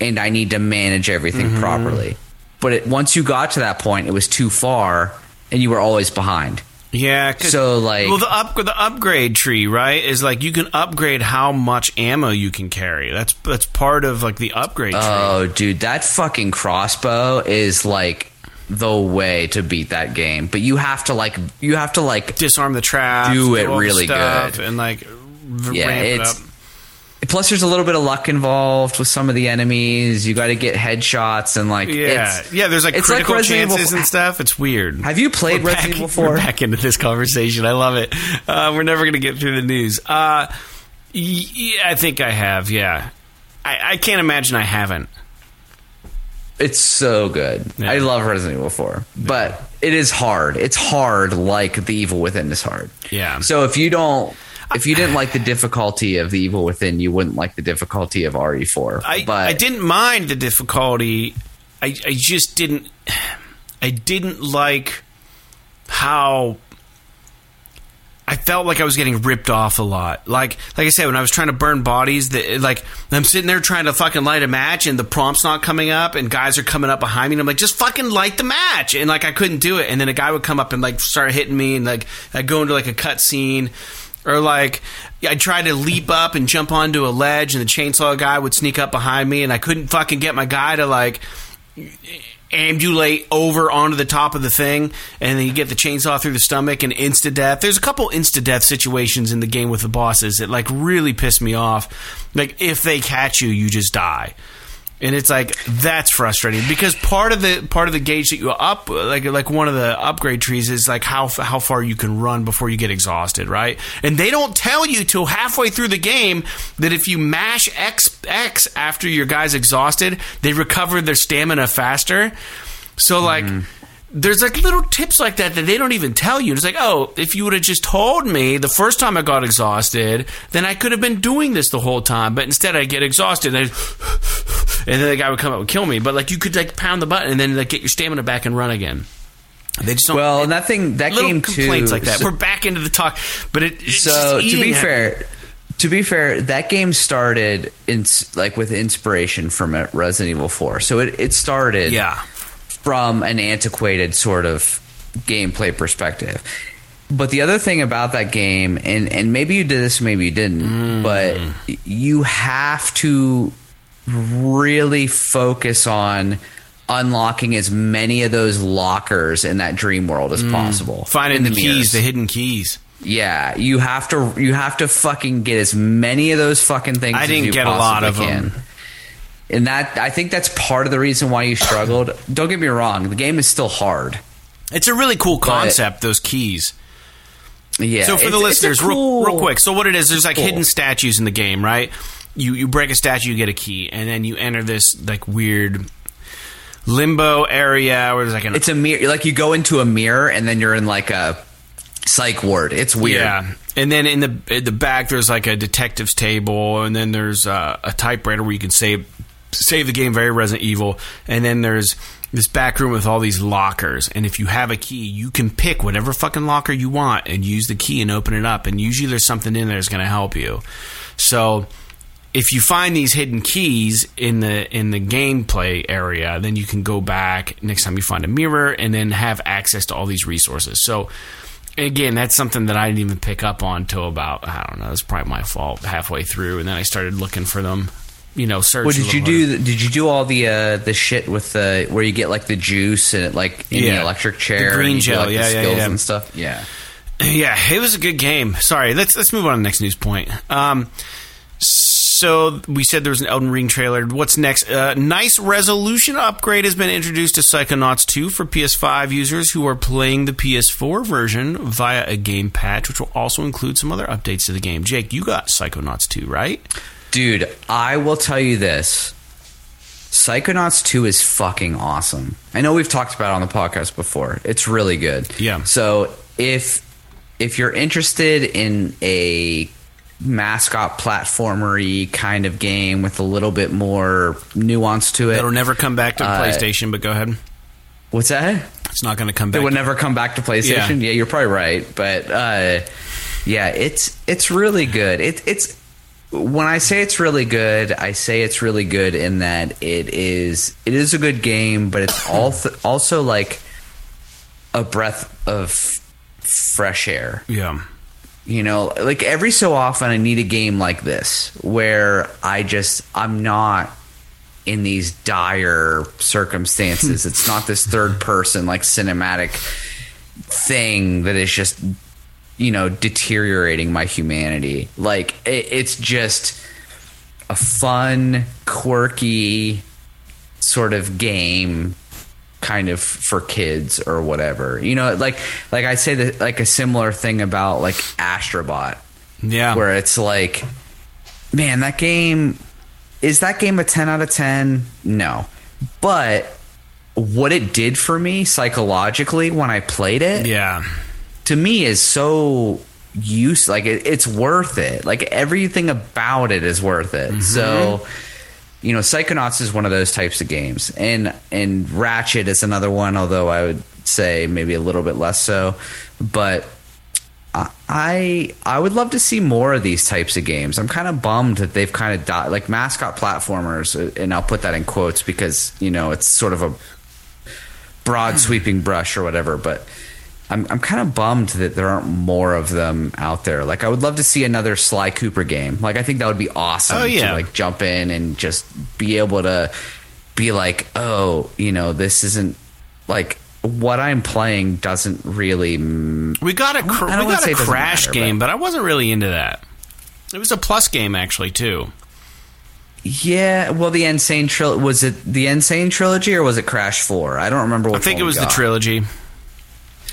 and I need to manage everything Mm-hmm. properly. But it, once you got to that point, it was too far and you were always behind. Yeah, So, like- well, the up the upgrade tree, right, is like you can upgrade how much ammo you can carry. That's that's part of like the upgrade tree. Oh, dude, that fucking crossbow is like the way to beat that game. But you have to like you have to like Disarm the trap. Do it really good. and like Yeah, ramp it it's- up. Plus, there's a little bit of luck involved with some of the enemies. You got to get headshots and like Yeah, it's- yeah. There's like it's like critical Evil- chances and stuff. It's weird. Have you played We're Resident back- Evil 4? We're back into this conversation. I love it. Uh, we're never going to get through the news. Uh, yeah, I think I have. Yeah, I, I can't imagine I haven't. It's so good. Yeah. I love Resident Evil 4, but it is hard. It's hard like The Evil Within is hard. Yeah. So if you don't, if you didn't like the difficulty of The Evil Within, you wouldn't like the difficulty of RE4. I but I didn't mind the difficulty. I I just didn't. I didn't like how. I felt like I was getting ripped off a lot. Like, like I said, when I was trying to burn bodies, that like I'm sitting there trying to fucking light a match, and the prompt's not coming up, and guys are coming up behind me, and I'm like, just fucking light the match, and like I couldn't do it, and then a guy would come up and like start hitting me, and like I go into like a cut scene, or like I tried to leap up and jump onto a ledge, and the chainsaw guy would sneak up behind me, and I couldn't fucking get my guy to like ambulate over onto the top of the thing, and then you get the chainsaw through the stomach and insta death. There's a couple insta death situations in the game with the bosses that like really piss me off. Like if they catch you, you just die. And it's like that's frustrating because part of the part of the gauge that you up like like one of the upgrade trees is like how how far you can run before you get exhausted, right? And they don't tell you till halfway through the game that if you mash X X after your guy's exhausted, they recover their stamina faster. So like mm-hmm. There's like little tips like that that they don't even tell you. It's like, oh, if you would have just told me the first time I got exhausted, then I could have been doing this the whole time. But instead, I get exhausted, and, I, and then the guy would come up and kill me. But like, you could like pound the button and then like get your stamina back and run again. They just don't. Well, and that thing, that little game too. complaints like that. so- We're back into the talk, but it. It's so to be fair to be fair that game started in like with inspiration from uh, resident evil 4 so it, it started yeah, from an antiquated sort of gameplay perspective but the other thing about that game and and maybe you did this maybe you didn't Mm. but you have to really focus on unlocking as many of those lockers in that dream world as possible Mm. finding in the, keys, mirrors. the hidden keys. Yeah, you have to you have to fucking get as many of those fucking things. I didn't get a lot of them. can. And that I think that's part of the reason why you struggled. Don't get me wrong, the game is still hard. It's a really cool concept. Those keys. Yeah. So for the listeners, real, cool- real quick. So what it is, there's like Cool. hidden statues in the game, right? You you break a statue, you get a key, and then you enter this like weird limbo area where there's like an It's a mirror. Like you go into a mirror and then you're in like a psych ward. It's weird. yeah. And then in the in the back, there's like a detective's table, and then there's uh, a typewriter where you can save save the game, very Resident Evil. And then there's this back room with all these lockers, and if you have a key, you can pick whatever fucking locker you want and use the key and open it up. And usually there's something in there that's going to help you. So if you find these hidden keys in the in the gameplay area, then you can go back next time you find a mirror and then have access to all these resources. So again, that's something that I didn't even pick up on till about I don't know. It's probably my fault halfway through, and then I started looking for them. You know, search. What a did you harder. do? Did you do all the uh, the shit with the where you get like the juice and it like in the Yeah. electric The chair, green and you do, gel, like, the yeah, yeah, yeah. and stuff? Yeah. Yeah, it was a good game. Sorry, let's let's move on to the next news point. Um, so we said there was an Elden Ring trailer. What's next? Uh, nice resolution upgrade has been introduced to Psychonauts 2 for PS5 users who are playing the PS4 version via a game patch, which will also include some other updates to the game. Jake, you got Psychonauts 2, right? Dude, I will tell you this. Psychonauts 2 is fucking awesome. I know we've talked about it on the podcast before. It's really good. Yeah. So if if you're interested in a mascot platformery kind of game with a little bit more nuance to it, That'll never come back to Uh, PlayStation, but go ahead. what's that? It's not going to come back. It would never come back to PlayStation. Yeah. Yeah, you're probably right, but uh, yeah, it's it's really good. It, it's when I say it's really good, I say it's really good in that it is it is a good game, but it's all also like a breath of fresh air. yeah. You know, like every so often I need a game like this where I just I'm not in these dire circumstances. it's not this third person like cinematic thing that is just you know deteriorating my humanity. Like it, it's just a fun, quirky sort of game kind of for kids or whatever. You know, like like I say that like a similar thing about like Astrobot Yeah. where it's like man, that game is that game a 10 out of 10? No. But what it did for me psychologically when I played it yeah. To me is so use like it, it's worth it. Like everything about it is worth it. So you know, Psychonauts is one of those types of games, and and Ratchet is another one. Although I would say maybe a little bit less so, but. I I would love to see more of these types of games. I'm kind of bummed that they've kind of died, like mascot platformers, uh, and I'll put that in quotes because you know it's sort of a broad sweeping brush or whatever. But I'm I'm kind of bummed that there aren't more of them out there. Like I would love to see another Sly Cooper game. Like I think that would be awesome. Oh, yeah. to like jump in and just be able to be like, oh, you know, this isn't like what I'm playing doesn't really. We got a cr- we got a crash matter, game, but- but I wasn't really into that. It was a plus game actually too. Yeah, well, the N. Sane trilogy was it the N. Sane trilogy or was it Crash Four? I don't remember. I think it was the trilogy.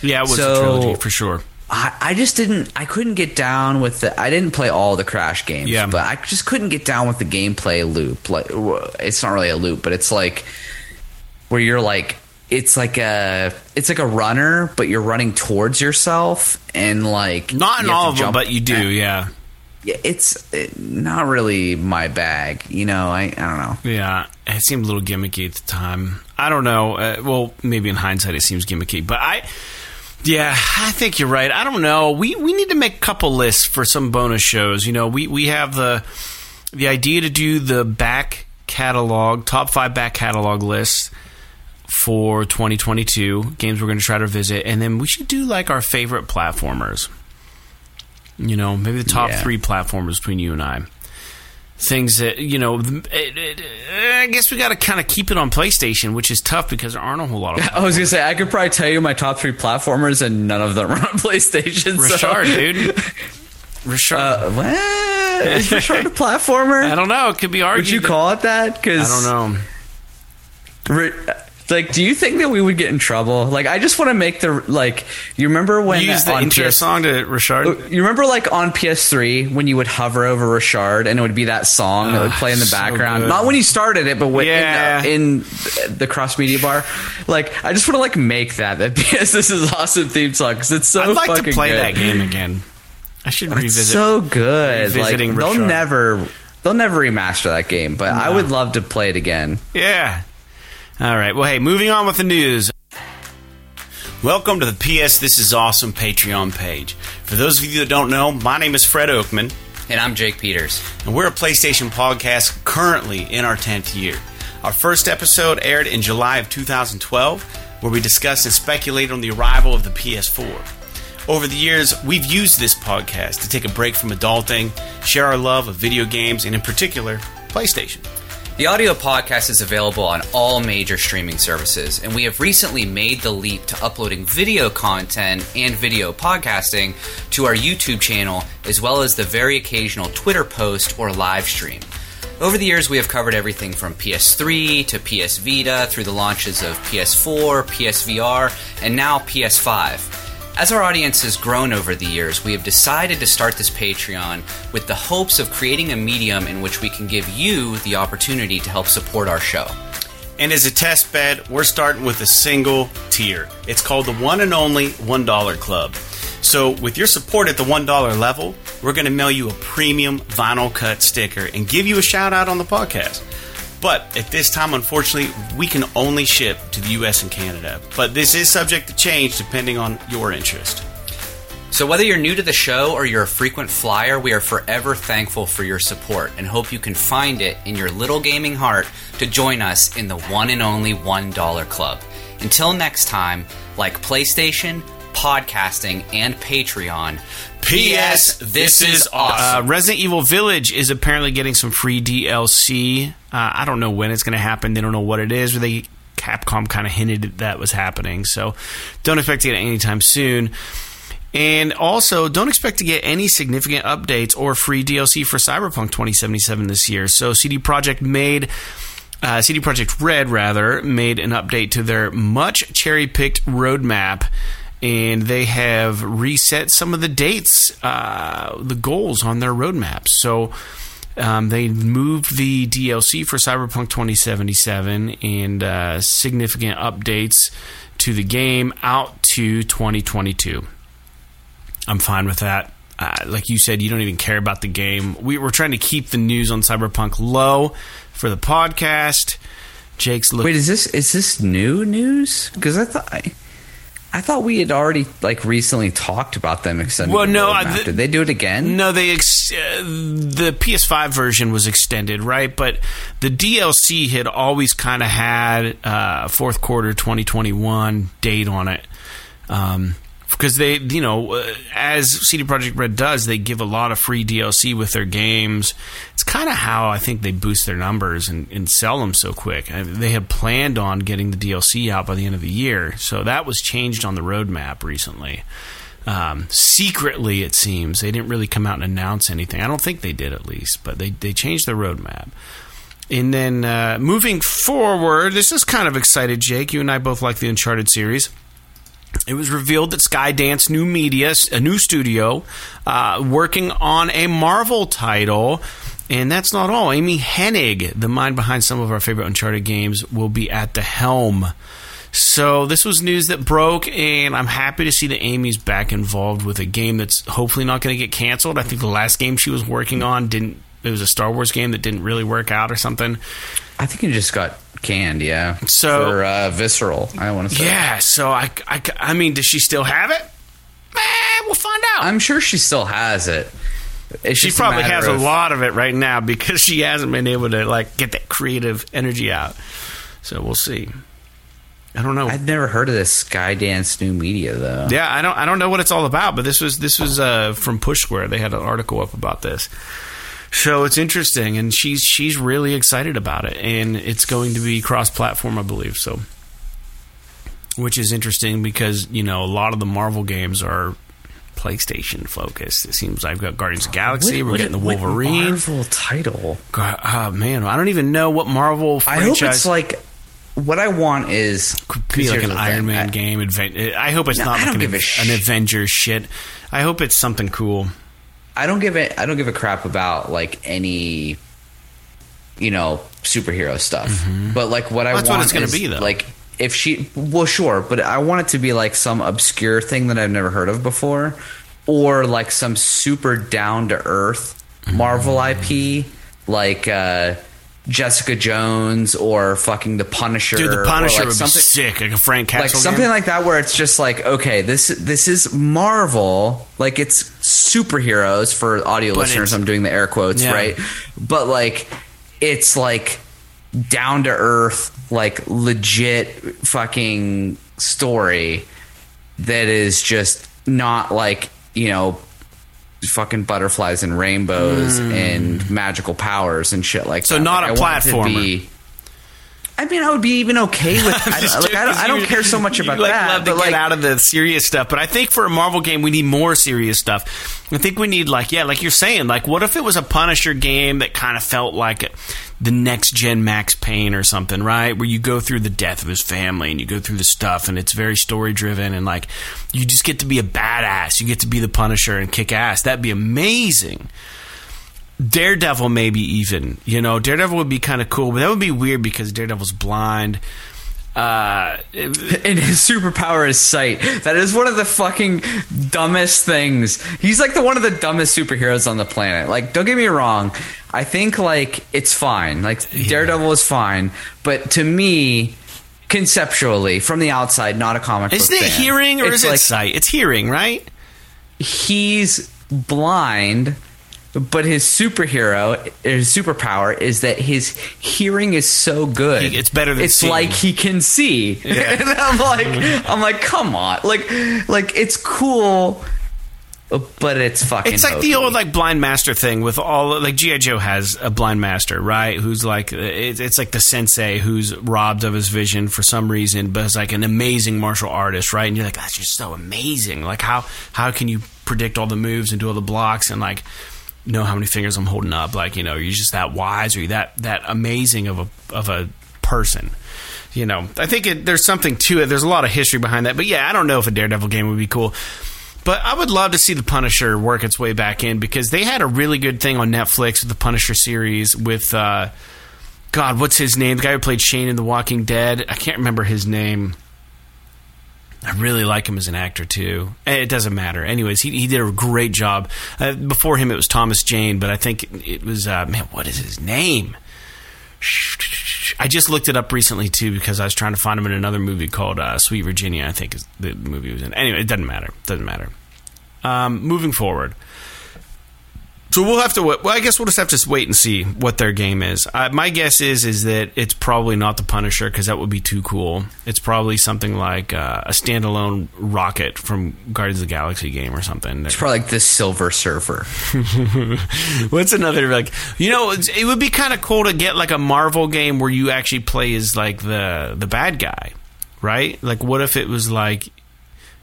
Yeah, it was So- trilogy for sure. I, I just didn't. I couldn't get down with the. I didn't play all the Crash games. Yeah. but I just couldn't get down with the gameplay loop. Like, it's not really a loop, but it's like where you're like, it's like a, it's like a runner, but you're running towards yourself, and like Not in all of them, but you do. Yeah, Yeah, it's not really my bag. You know, I I don't know. yeah. It seemed a little gimmicky at the time. I don't know. Uh, well, maybe in hindsight it seems gimmicky, but I. Yeah, I think you're right. I don't know. We we need to make a couple lists for some bonus shows. You know, we we have the the idea to do the back catalog, top five back catalog list for 2022 games we're going to try to visit, and then we should do like our favorite platformers. You know, maybe the top Yeah. three platformers between you and I. Things that you know, it, it, I guess we got to kind of keep it on PlayStation, which is tough because there aren't a whole lot of. I was gonna say I could probably tell you my top three platformers, and none of them are on PlayStation. so- Richard, dude. Richard. Uh, what? Is Richard a platformer? I don't know. It could be argued. Would you that- call it that? Because I don't know. Like, do you think that we would get in trouble? Like, I just want to make the like. You remember when Use the on intro PS song to Richard. You remember like on PS3 when you would hover over Richard and it would be that song that would Ah, play in the so background? good. Not when you started it, but when, Yeah. in, the, in the cross media bar. Like, I just want to like make that that PS This is awesome theme song because it's so I'd like to play good. that game again. I should It's revisit. so good. Like they'll never they'll never remaster that game, but I would love to play it again. Yeah. All right. Well, hey, moving on with the news. Welcome to the PS This Is Awesome Patreon page. For those of you that don't know, my name is Fred Oakman, And I'm Jake Peters. and we're a PlayStation podcast currently in our 10th year. Our first episode aired in July of 2012, where we discussed and speculated on the arrival of the PS4. Over the years, we've used this podcast to take a break from adulting, share our love of video games, and in particular, PlayStation. The audio podcast is available on all major streaming services, and we have recently made the leap to uploading video content and video podcasting to our YouTube channel, as well as the very occasional Twitter post or live stream. Over the years, we have covered everything from PS3 to PS Vita through the launches of PS4, PSVR, and now PS5. As our audience has grown over the years, we have decided to start this Patreon with the hopes of creating a medium in which we can give you the opportunity to help support our show. And as a test bed, we're starting with a single tier. It's called the one and only $1 Club. So, with your support at the $1 level, we're going to mail you a premium vinyl cut sticker and give you a shout out on the podcast. But at this time, unfortunately, we can only ship to the US and Canada. But this is subject to change depending on your interest. So, whether you're new to the show or you're a frequent flyer, we are forever thankful for your support and hope you can find it in your little gaming heart to join us in the one and only $1 club. Until next time, like PlayStation, podcasting, and Patreon. P.S. This is awesome. Uh, Resident Evil Village is apparently getting some free DLC. Uh, I don't know when it's going to happen. They don't know what it is. Or they Capcom kind of hinted that was happening. So don't expect to get it anytime soon. And also, don't expect to get any significant updates or free DLC for Cyberpunk 2077 this year. So CD Projekt made. Uh, CD Projekt Red, rather, made an update to their much cherry picked roadmap and they have reset some of the dates, uh, the goals on their roadmaps. So um, they moved the DLC for Cyberpunk 2077 and uh, significant updates to the game out to 2022. I'm fine with that. Uh, like you said, you don't even care about the game. We, are trying to keep the news on Cyberpunk low for the podcast. Jake's. Wait, is this is this new news? Because I thought I, I thought we had already like recently talked about them extending. Well, no, the, did they do it again? No, they ex- uh, the PS5 version was extended, right? But the DLC had always kind of had uh, fourth quarter 2021 date on it. Um, because they, you know, uh, as CD Projekt Red does, they give a lot of free DLC with their games. Kind of how I think they boost their numbers and, and sell them so quick. They had planned on getting the DLC out by the end of the year, so that was changed on the roadmap recently. Um, secretly, it seems they didn't really come out and announce anything. I don't think they did, at least, but they they changed the roadmap. And then uh, moving forward, this is kind of excited, Jake. You and I both like the Uncharted series it was revealed that Skydance New Media, a new studio, uh, working on a Marvel title. And that's not all. Amy Hennig, the mind behind some of our favorite Uncharted games, will be at the helm. So this was news that broke, and I'm happy to see that Amy's back involved with a game that's hopefully not going to get canceled. I think the last game she was working on didn't. It was a Star Wars game that didn't really work out or something. I think it just got canned, yeah. So for uh, visceral, I want to say. Yeah. So I, I, I mean, does she still have it? Eh, we'll find out. I'm sure she still has it. It's she probably a has of, a lot of it right now because she hasn't been able to like get that creative energy out. So we'll see. I don't know. I've never heard of this Skydance New Media though. Yeah, I don't. I don't know what it's all about. But this was this was uh, from Push Square. They had an article up about this. So it's interesting, and she's she's really excited about it, and it's going to be cross-platform, I believe. So, which is interesting because you know a lot of the Marvel games are PlayStation focused. It seems I've got Guardians of Galaxy. What, we're getting the Wolverine Marvel title. God, oh man, I don't even know what Marvel. Franchise. I hope it's like what I want is could be like an Iron Man I, game. I hope it's no, not like an, an Avengers shit. I hope it's something cool. I don't give it. I don't give a crap about like any, you know, superhero stuff. Mm-hmm. But like what I That's want what it's going to be though. Like if she, well, sure, but I want it to be like some obscure thing that I've never heard of before, or like some super down to earth Marvel mm-hmm. IP, like. uh Jessica Jones or fucking the Punisher. Dude, the Punisher like would be sick, like a Frank Castle, like something game. like that, where it's just like, okay, this this is Marvel, like it's superheroes for audio but listeners. I'm doing the air quotes, yeah. right? But like, it's like down to earth, like legit fucking story that is just not like you know fucking butterflies and rainbows mm. and magical powers and shit like so that. So not like, a platformer. I mean, I would be even okay with. I, don't, like, I, don't, I don't care so much about like, that. Love to but get like, out of the serious stuff, but I think for a Marvel game, we need more serious stuff. I think we need like, yeah, like you're saying, like, what if it was a Punisher game that kind of felt like the next gen Max Payne or something, right? Where you go through the death of his family and you go through the stuff, and it's very story driven, and like you just get to be a badass. You get to be the Punisher and kick ass. That'd be amazing. Daredevil, maybe even. You know, Daredevil would be kind of cool, but that would be weird because Daredevil's blind. Uh, and his superpower is sight. That is one of the fucking dumbest things. He's like the one of the dumbest superheroes on the planet. Like, don't get me wrong. I think like it's fine. Like yeah. Daredevil is fine, but to me, conceptually, from the outside, not a comic. Isn't it fan, hearing or is it like, sight? It's hearing, right? He's blind but his superhero, his superpower is that his hearing is so good. He- it's better than it's seeing. like he can see. and I'm like, I'm like, come on, like, like it's cool, but it's fucking. It's like hokey. the old like blind master thing with all like GI Joe has a blind master, right? Who's like it's, it's like the sensei who's robbed of his vision for some reason, but is like an amazing martial artist, right? And you're like, that's just so amazing. Like how how can you predict all the moves and do all the blocks and like know how many fingers I'm holding up? Like you know, you're just that wise or that that amazing of a of a person. You know, I think it, there's something to it. There's a lot of history behind that, but yeah, I don't know if a Daredevil game would be cool. But I would love to see the Punisher work its way back in because they had a really good thing on Netflix with the Punisher series with uh, God, what's his name? The guy who played Shane in The Walking Dead. I can't remember his name. I really like him as an actor too. Eh, It doesn't matter. Anyways, he, he did a great job. Uh, before him, it was Thomas Jane, but I think it was uh, man. What is his name? I just looked it up recently too because I was trying to find him in another movie called uh, Sweet Virginia. I think is the movie was in. Anyway, it doesn't matter. Doesn't matter. Um, moving forward, so we'll have to. Well, I guess we'll just have to wait and see what their game is. Uh, my guess is is that it's probably not the Punisher because that would be too cool. It's probably something like uh, a standalone rocket from Guardians of the Galaxy game or something. It's probably like the Silver Surfer. What's another like? You know, it's- it would be kind of cool to get like a Marvel game where you actually play as like the the bad guy, right? Like, what if it was like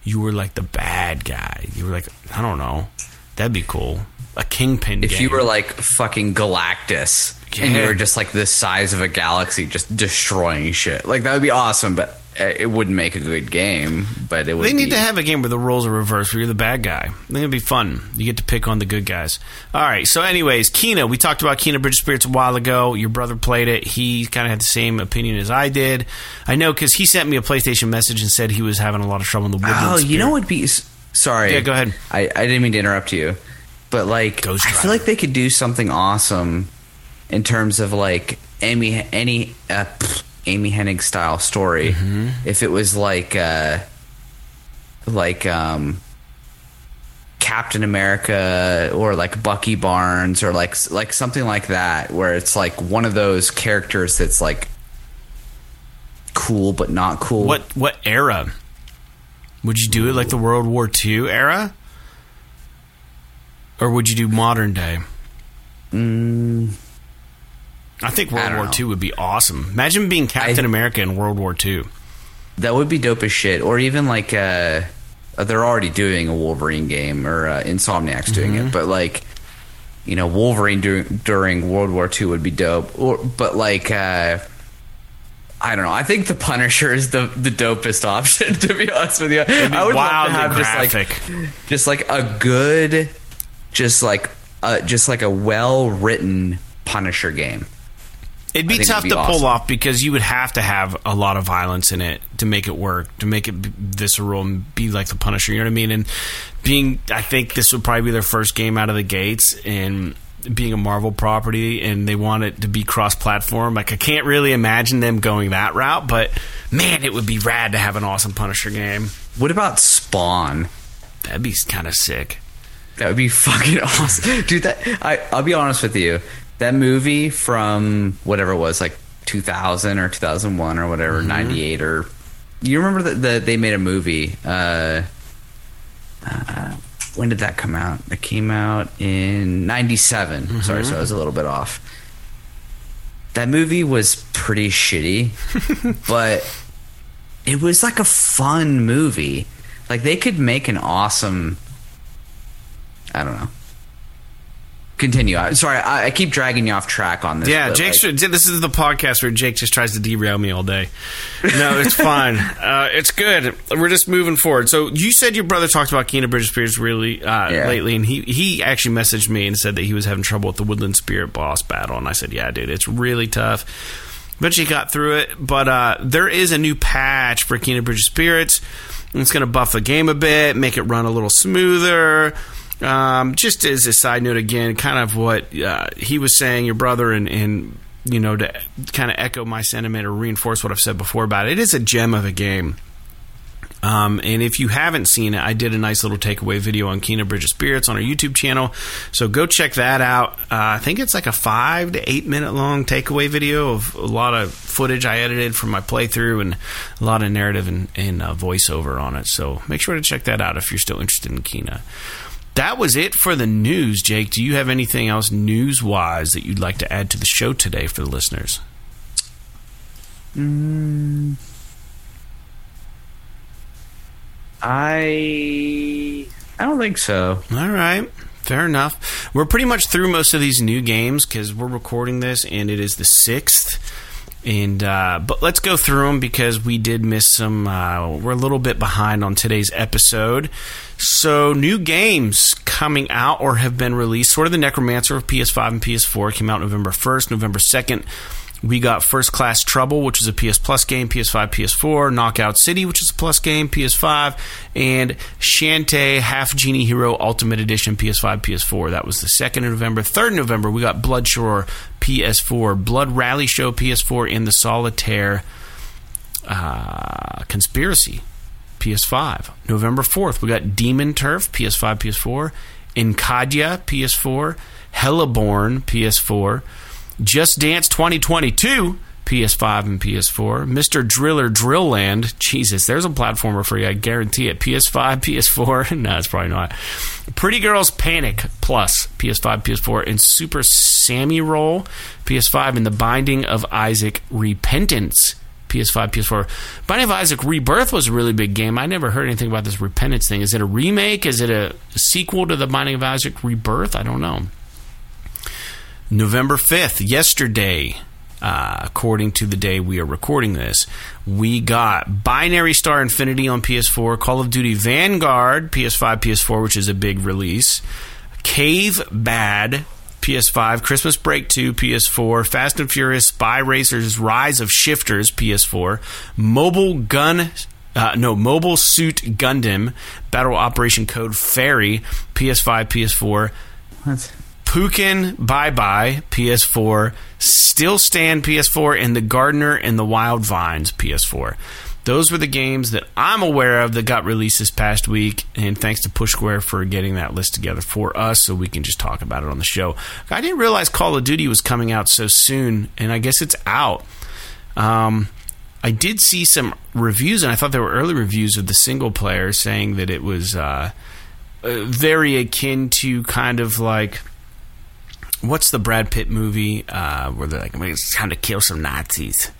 you were like the bad guy? You were like, I don't know, that'd be cool. A Kingpin. If game. you were like fucking Galactus and you were just like the size of a galaxy, just destroying shit, like that would be awesome. But uh, it wouldn't make a good game. But it would. They need be- to have a game where the roles are reversed, where you're the bad guy. I think it'd be fun. You get to pick on the good guys. All right. So, anyways, Kena. We talked about Kena Bridge of Spirits a while ago. Your brother played it. He kind of had the same opinion as I did. I know because he sent me a PlayStation message and said he was having a lot of trouble in the Woodland. Oh, you Spirit. know what'd be? Sorry. Yeah, go ahead. I, I didn't mean to interrupt you, but like, I feel like they could do something awesome in terms of like Amy any uh, pfft, Amy Hennig style story. Mm-hmm. If it was like uh, like um. Captain America or like Bucky Barnes or like like something like that where it's like one of those characters that's like cool but not cool. What what era? Would you do it like the World War II era, or would you do modern day? I think Mm. I World War know. II would be awesome. Imagine being Captain I- America in World War II. That would be dope as shit. Or even like uh, they're already doing a Wolverine game, or uh, Insomniac's doing Mm-hmm. it. But like, you know, Wolverine during during World War II would be dope. Or but like, uh, I don't know. I think the Punisher is the the dopest option. To be honest with you, I would love to have graphic. just like just like a good, just like uh, just like a well written Punisher game. It'd be tough it'd be to pull off because you would have to have a lot of violence in it to make it work, to make it visceral and be like the Punisher. You know what I mean? And being, I think this would probably be their first game out of the gates, and being a Marvel property, and they want it to be cross-platform. Like I can't really imagine them going that route, but man, it would be rad to have an awesome Punisher game. What about Spawn? That'd be kind of sick. That would be fucking awesome, dude. That I I'll be honest with you. That movie from whatever it was, like 2000 or 2001 or whatever, 98 or you remember that the, they made a movie? Uh, uh, when did that come out? It came out in '97. Sorry, so I was a little bit off. That movie was pretty shitty, but it was like a fun movie. Like they could make an awesome. I don't know. Continue. I, sorry, I, I keep dragging you off track on this. Yeah, Jake. like- this is the podcast where Jake just tries to derail me all day. No, it's fine. Uh, it's good. We're just moving forward. So you said your brother talked about Kena Bridge Spirits really uh, Yeah. lately, and he he actually messaged me and said that he was having trouble with the Woodland Spirit boss battle, and I said, "Yeah, dude, it's really tough." But she got through it. But uh, there is a new patch for Kena Bridge Spirits. It's going to buff the game a bit, make it run a little smoother. Um, just as a side note, again, kind of what uh, he was saying, your brother, and, and you know, to kind of echo my sentiment or reinforce what I've said before about it, it is a gem of a game. Um, and if you haven't seen it, I did a nice little takeaway video on Kena Bridge of Spirits on our YouTube channel. So go check that out. Uh, I think it's like a five to eight minute long takeaway video of a lot of footage I edited from my playthrough and a lot of narrative and, and uh, voiceover on it. So make sure to check that out if you're still interested in Kena. That was it for the news, Jake. Do you have anything else news wise that you'd like to add to the show today for the listeners? Mm, I I don't think so. All right. Fair enough. We're pretty much through most of these new games because we're recording this and it is the 6th. And uh, but let's go through them because we did miss some. Uh, we're a little bit behind on today's episode. So new games coming out or have been released. Sword of the Necromancer of PS5 and PS4 came out November 1st, November 2nd. We got First Class Trouble, which is a PS Plus game, PS5, PS4. Knockout City, which is a Plus game, PS5. And Shantae Half Genie Hero Ultimate Edition, PS5, PS4. That was the 2nd of November. 3rd of November, we got Bloodshore, PS4. Blood Rally Show, PS4. And the Solitaire uh, Conspiracy, PS5. November 4th, we got Demon Turf, PS5, PS4. Encodya, PS4. Hellaborn, PS4. Just Dance 2022, PS5 and PS4. Mr. Driller Drillland, Jesus, there's a platformer for you, I guarantee it. PS5, PS4, no, it's probably not. Pretty Girls Panic Plus, PS5, PS4, and Super Sami Roll, PS5, and The Binding of Isaac Repentance. PS5, PS4. Binding of Isaac Rebirth was a really big game. I never heard anything about this Repentance thing. Is it a remake? Is it a sequel to The Binding of Isaac Rebirth? I don't know. November 5th, yesterday, uh, according to the day we are recording this, we got Binary Star Infinity on PS4, Call of Duty Vanguard, PS5, PS4, which is a big release, Cave Bad, PS5, Christmas Break 2, PS4, Fast and Furious Spy Racers Rise of Shifters, PS4, Mobile Gun uh, no, Mobile Suit Gundam, Battle Operation Code Fairy, PS5, PS4. What? Pukin Bye Bye PS4, Still Stand PS4, and The Gardener and the Wild Vines PS4. Those were the games that I'm aware of that got released this past week, and thanks to Push Square for getting that list together for us so we can just talk about it on the show. I didn't realize Call of Duty was coming out so soon, and I guess it's out. Um, I did see some reviews, and I thought there were early reviews of the single player saying that it was uh, uh, very akin to kind of like what's the Brad Pitt movie uh, where they're like, I'm kind of kill some Nazis.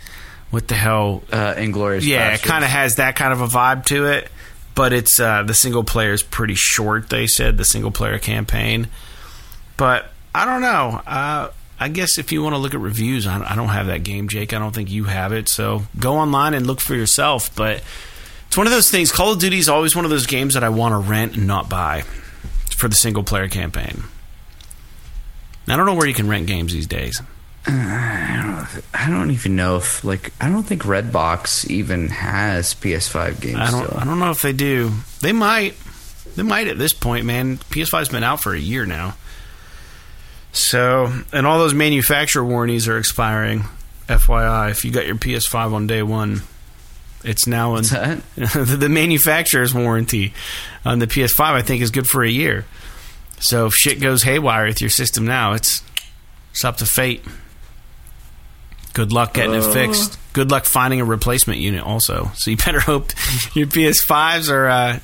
What the hell? Uh, Inglorious. Yeah, Bastards. it kind of has that kind of a vibe to it, but it's uh, the single player is pretty short. They said the single player campaign, but I don't know. Uh, I guess if you want to look at reviews, I don't have that game, Jake. I don't think you have it, so go online and look for yourself. But it's one of those things. Call of Duty is always one of those games that I want to rent and not buy for the single player campaign. I don't know where you can rent games these days. Uh, I don't even know if like I don't think Redbox even has PS5 games. I don't. still. I don't know if they do. They might. They might at this point, man. PS5's been out for a year now. So, and all those manufacturer warranties are expiring. FYI, if you got your PS5 on day one, it's now in What's that? the manufacturer's warranty on the PS5. I think is good for a year. So if shit goes haywire with your system now, it's it's up to fate. Good luck getting it Uh. fixed. Good luck finding a replacement unit, also. So you better hope your PS5s are uh,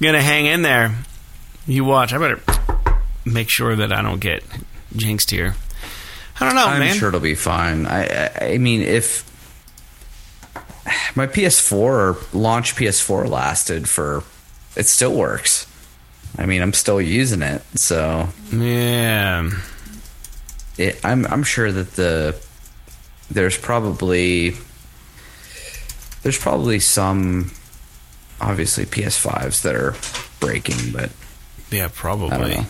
gonna hang in there. You watch. I better make sure that I don't get jinxed here. I don't know, man. I'm man. sure it'll be fine. I, I I mean if my PS4 launch PS4 lasted for it still works. I mean, I'm still using it, so Yeah. it, I'm I'm sure that the there's probably there's probably some obviously PS5s that are breaking, but Yeah, probably. I.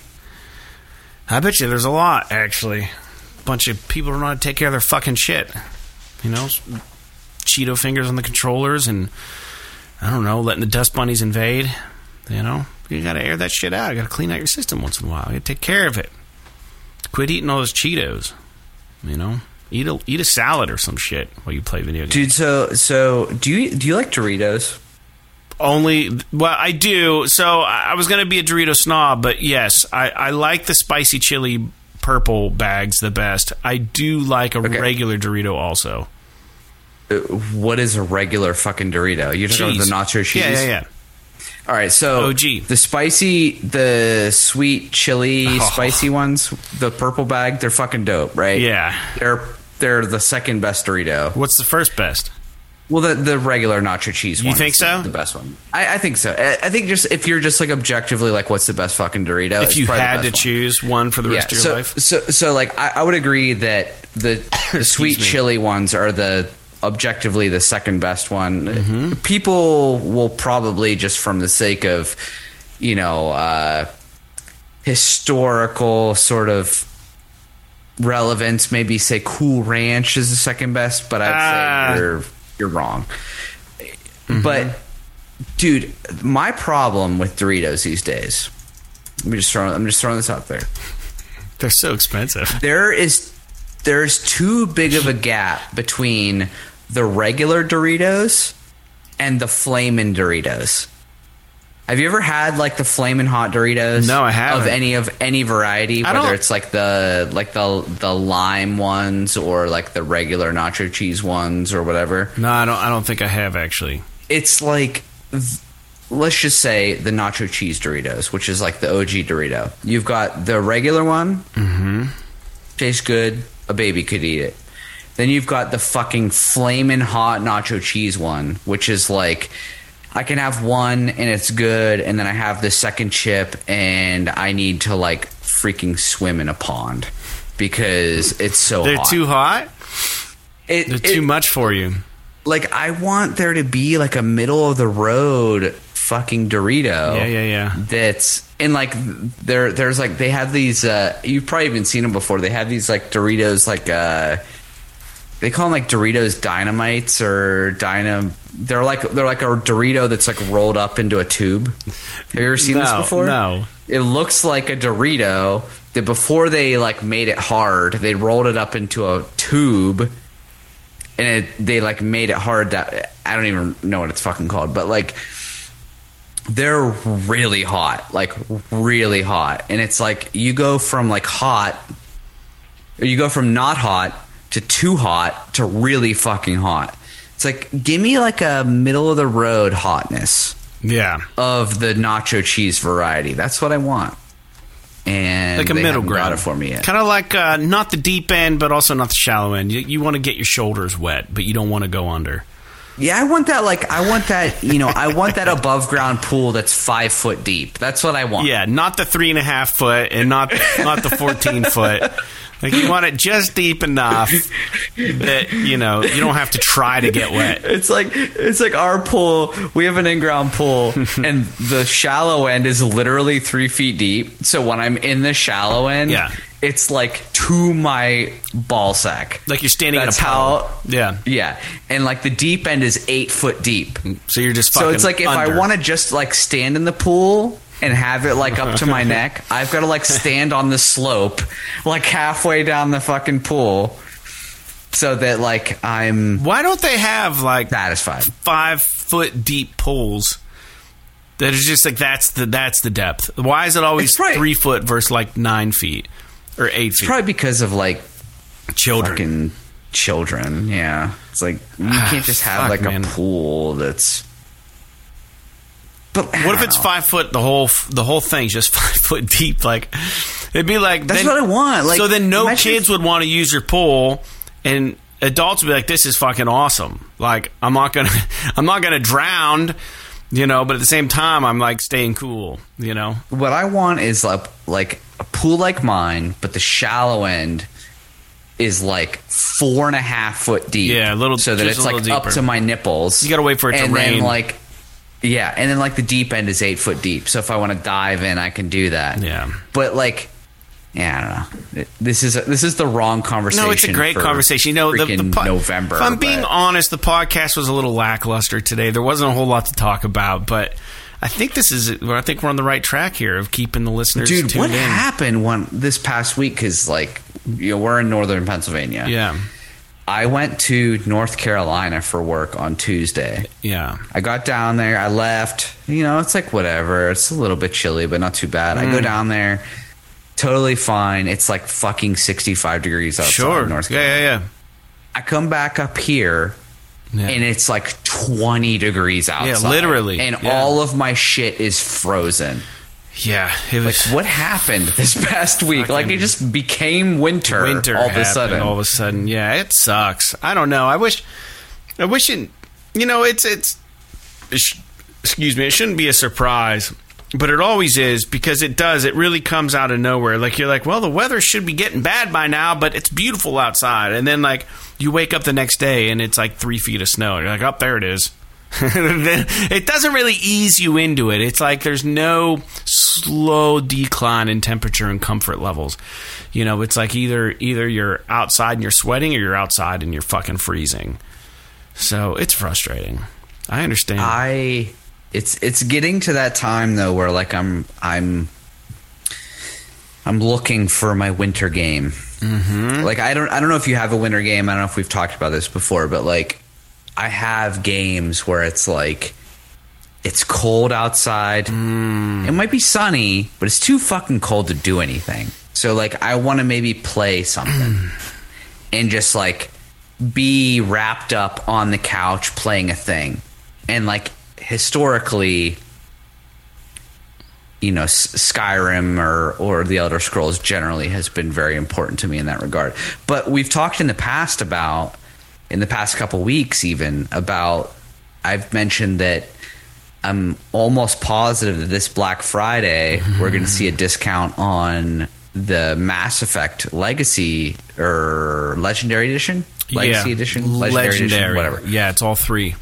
I bet you there's a lot, actually. A Bunch of people don't know how to take care of their fucking shit. You know, Cheeto fingers on the controllers and, I don't know, letting the dust bunnies invade. You know, you gotta air that shit out. You gotta clean out your system once in a while. You gotta take care of it. Quit eating all those Cheetos. You know, eat a eat a salad or some shit while you play video games. dude. So so do you do you like Doritos? only well, I do. So I was going to be a Dorito snob, but yes, I, I like the spicy chili purple bags the best. I do like a Okay. regular Dorito also. Uh, What is a regular fucking Dorito? You're talking about the nacho cheese. Yeah, yeah, yeah. All right, so OG. the spicy, the sweet chili, Oh. spicy ones, the purple bag, they're fucking dope, right? Yeah. they're they're the second best Dorito. What's the first best? Well, the the regular nacho cheese. You think so? The best one. I, I think so. I, I think just if you're just like objectively like, what's the best fucking Dorito? If you had to one. choose one for the rest of your so, life, So, so like, I, I would agree that the, the sweet me. chili ones are the objectively the second best one. Mm-hmm. People will probably just from the sake of, you know, uh, historical sort of relevance, maybe say Cool Ranch is the second best, but I'd Ah. say you're you're wrong. Mm-hmm. But, dude, my problem with Doritos these days. Let me just throw. I'm just throwing this out there they're so expensive. there is there's too big of a gap between the regular Doritos and the flamin' Doritos. Have you ever had like the flamin' hot Doritos? No, I haven't. Of any of any variety, I whether don't- it's like the like the the lime ones or like the regular nacho cheese ones or whatever. No, I don't. I don't think I have actually. It's like let's just say the nacho cheese Doritos, which is like the OG Dorito. You've got the regular one, mm-hmm. tastes good. A baby could eat it. Then you've got the fucking flaming hot nacho cheese one, which is like I can have one and it's good, and then I have the second chip and I need to like freaking swim in a pond because it's so They're hot. too hot. It- They're it- too much for you. like I want there to be like a middle of the road fucking Dorito. Yeah, yeah, yeah. That's and like there there's like they have these uh you've probably even seen them before. They have these like Doritos like uh they call them like Doritos Dynamites or Dynam they're like they're like a Dorito that's like rolled up into a tube. Have you ever seen this before? no. It looks like a Dorito that before they like made it hard, they rolled it up into a tube and it, they like made it hard that I don't even know what it's fucking called, but like they're really hot, like really hot, and it's like you go from like hot, or you go from not hot to too hot to really fucking hot. It's like give me like a middle of the road hotness Yeah, of the nacho cheese variety. That's what I want. And like a middle ground. it for me. Kind of like uh, not the deep end, but also not the shallow end. You, you want to get your shoulders wet, but you don't want to go under. Yeah, I want that. Like, I want that. You know, I want that above ground pool that's five foot deep. That's what I want. Yeah, not the three and a half foot, and not not the fourteen foot. Like you want it just deep enough that you know you don't have to try to get wet. It's like it's like our pool. We have an in-ground pool, and the shallow end is literally three feet deep. So when I'm in the shallow end, Yeah. it's like to my ball sack. Like you're standing That's in a how. pole. Yeah, Yeah, and like the deep end is eight foot deep. so you're just So it's like if I want to just like stand in the pool and have it like up to my neck, I've got to like stand on the slope, like halfway down the fucking pool, so that like I'm Why don't they have like satisfied. five foot deep pools? That is just like that's the that's the depth. Why is it always probably- three foot versus like nine feet or eight feet? Probably because of like Children. fucking children. Yeah, it's like you ah, can't just have Fuck, like man. a pool that's. But What if it's know. five foot? The whole the whole thing's just five foot deep. Like it'd be like That's then- what I want, like, so then no kids if- would want to use your pool, and adults would be like, "This is fucking awesome." Like I'm not gonna I'm not gonna drown, you know. But at the same time, I'm like staying cool, you know. What I want is like like a pool like mine, but the shallow end is like four and a half foot deep. Yeah, a little- so that it's like up to my nipples. You gotta wait for it to and rain. Then like, yeah, and then like the deep end is eight foot deep. So if I want to dive in, I can do that. Yeah. but like. Yeah, I don't know. This is this is the wrong conversation. No, it's a great conversation. You know, the, the po- November. If I'm being honest, the podcast was a little lackluster today. There wasn't a whole lot to talk about, but I think this is. I think we're on the right track here of keeping the listeners dude, tuned what in. happened one this past week? Because like, you know, we're in northern Pennsylvania. Yeah. I went to North Carolina for work on Tuesday. Yeah. I got down there. I left. You know, it's like whatever. It's a little bit chilly, but not too bad. I go Mm. down there, totally fine. It's like fucking sixty-five degrees outside Sure. North yeah, Carolina. yeah, I come back up here, yeah. and it's like twenty degrees outside. Yeah, literally. and Yeah. all of my shit is frozen. Yeah, it Like, what happened this past week? Like, it just became winter, winter all of a sudden. All of a sudden, yeah, it sucks. I don't know. I wish, I wish it. You know, it's it's. excuse me. It shouldn't be a surprise, but it always is because it does. It really comes out of nowhere. Like you're like, well, the weather should be getting bad by now, but it's beautiful outside, and then like you wake up the next day and it's like three feet of snow. You're like, up there it is. It doesn't really ease you into it. It's like there's no slow decline in temperature and comfort levels. You know, it's like either either you're outside and you're sweating or you're outside and you're fucking freezing. So it's frustrating. I understand. I it's it's getting to that time though where like I'm I'm I'm looking for my winter game. Mm-hmm. Like I don't I don't know if you have a winter game. I don't know if we've talked about this before, but like I have games where it's like it's cold outside. Mm. It might be sunny, but it's too fucking cold to do anything. So like I want to maybe play something and just like be wrapped up on the couch playing a thing. And like historically you know S- Skyrim or or the Elder Scrolls generally has been very important to me in that regard. But we've talked in the past about in the past couple weeks even about I've mentioned that I'm almost positive that this Black Friday we're going to see a discount on the Mass Effect Legacy or Legendary Edition, Legacy yeah. Edition, Legendary, Edition, whatever. Yeah, it's all three.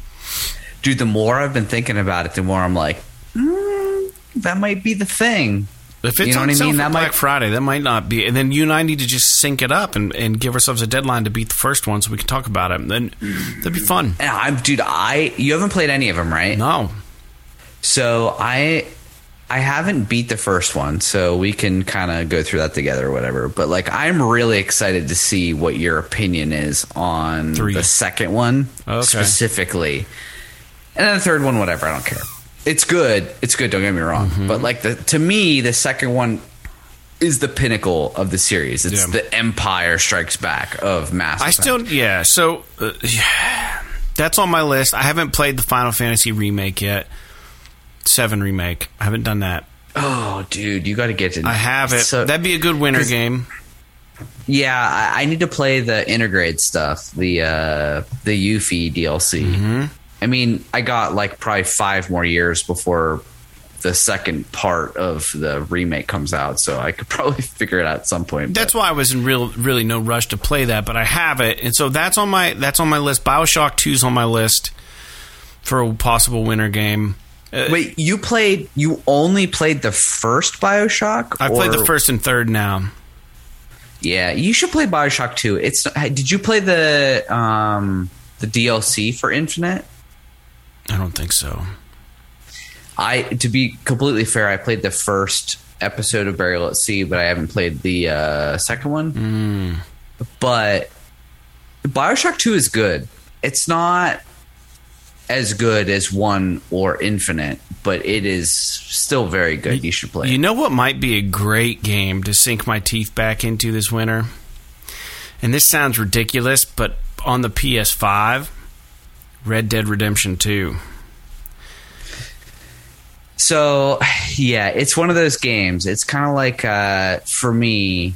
Dude, the more I've been thinking about it, the more I'm like, mm, that might be the thing. If it's You know on what I mean? That Black might- Friday, that might not be. And then you and I need to just sync it up and, and give ourselves a deadline to beat the first one so we can talk about it. And then that'd be fun. And I'm, dude, I you haven't played any of them, right? No. So I I haven't beat the first one, so we can kind of go through that together or whatever. But like, I'm really excited to see what your opinion is on Three. the second one Okay. specifically, and then the third one, whatever. I don't care. It's good. It's good. Don't get me wrong. Mm-hmm. But like the to me, the second one is the pinnacle of the series. It's Yeah. the Empire Strikes Back of Mass. I still, yeah. So uh, yeah, that's on my list. I haven't played the Final Fantasy remake yet. Seven remake. I haven't done that. Oh, dude, you got to get to. I have it. So- That'd be a good winter game. Yeah, I, I need to play the Intergrade stuff, the uh, the Yuffie DLC. Mm-hmm. I mean, I got like probably five more years before the second part of the remake comes out, so I could probably figure it out at some point. That's why I was in real, really no rush to play that, but I have it, and so that's on my that's on my list. Bioshock 2's on my list for a possible winter game. Uh, wait, you played? You only played the first Bioshock? I played the first and third now. Yeah, you should play Bioshock Two. It's did you play the um the DLC for Infinite? I don't think so. I to be completely fair, I played the first episode of Burial at Sea, but I haven't played the uh, second one. But Bioshock Two is good. It's not as good as one or Infinite, but it is still very good. You should play. You know what might be a great game to sink my teeth back into this winter? And this sounds ridiculous, but on the PS5, Red Dead Redemption 2. So, yeah, it's one of those games. It's kind of like uh, for me.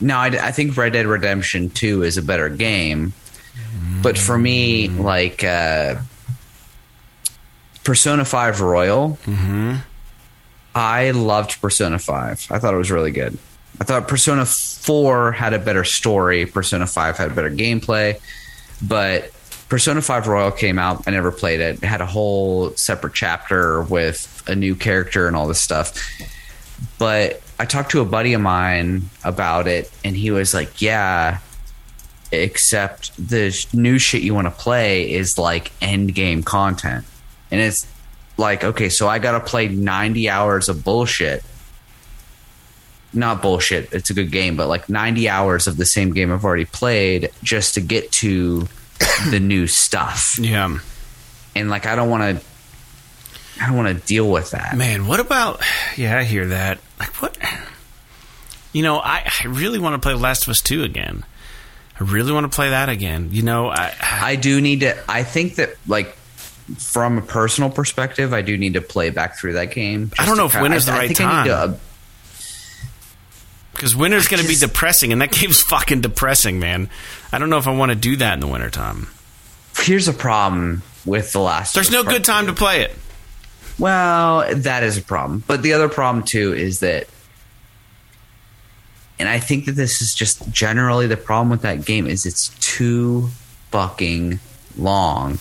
no, I, I think Red Dead Redemption Two is a better game, but for me, like uh, Persona Five Royal, I loved Persona Five. I thought it was really good. I thought Persona Four had a better story. Persona Five had better gameplay, but Persona 5 Royal came out. I never played it. It had a whole separate chapter with a new character and all this stuff. But I talked to a buddy of mine about it, and he was like, Yeah, except the new shit you want to play is like end game content. And it's like, okay, so I got to play 90 hours of bullshit not bullshit. It's a good game, but like 90 hours of the same game I've already played just to get to the new stuff. Yeah. And like I don't want to I don't want to deal with that. Man, what about? Yeah, I hear that. Like what? You know, I, I really want to play Last of Us Two again. I really want to play that again. You know, I, I do need to I think that like from a personal perspective, I do need to play back through that game. I don't know if to- winter's the I- I right think I need to, time. Because winter's going to be depressing, and that game's fucking depressing, man. I don't know if I want to do that in the wintertime. here's a problem with the last. There's no good time Two. to play it. Well, that is a problem. But the other problem too is that and I think that this is just generally the problem with that game is it's too fucking long.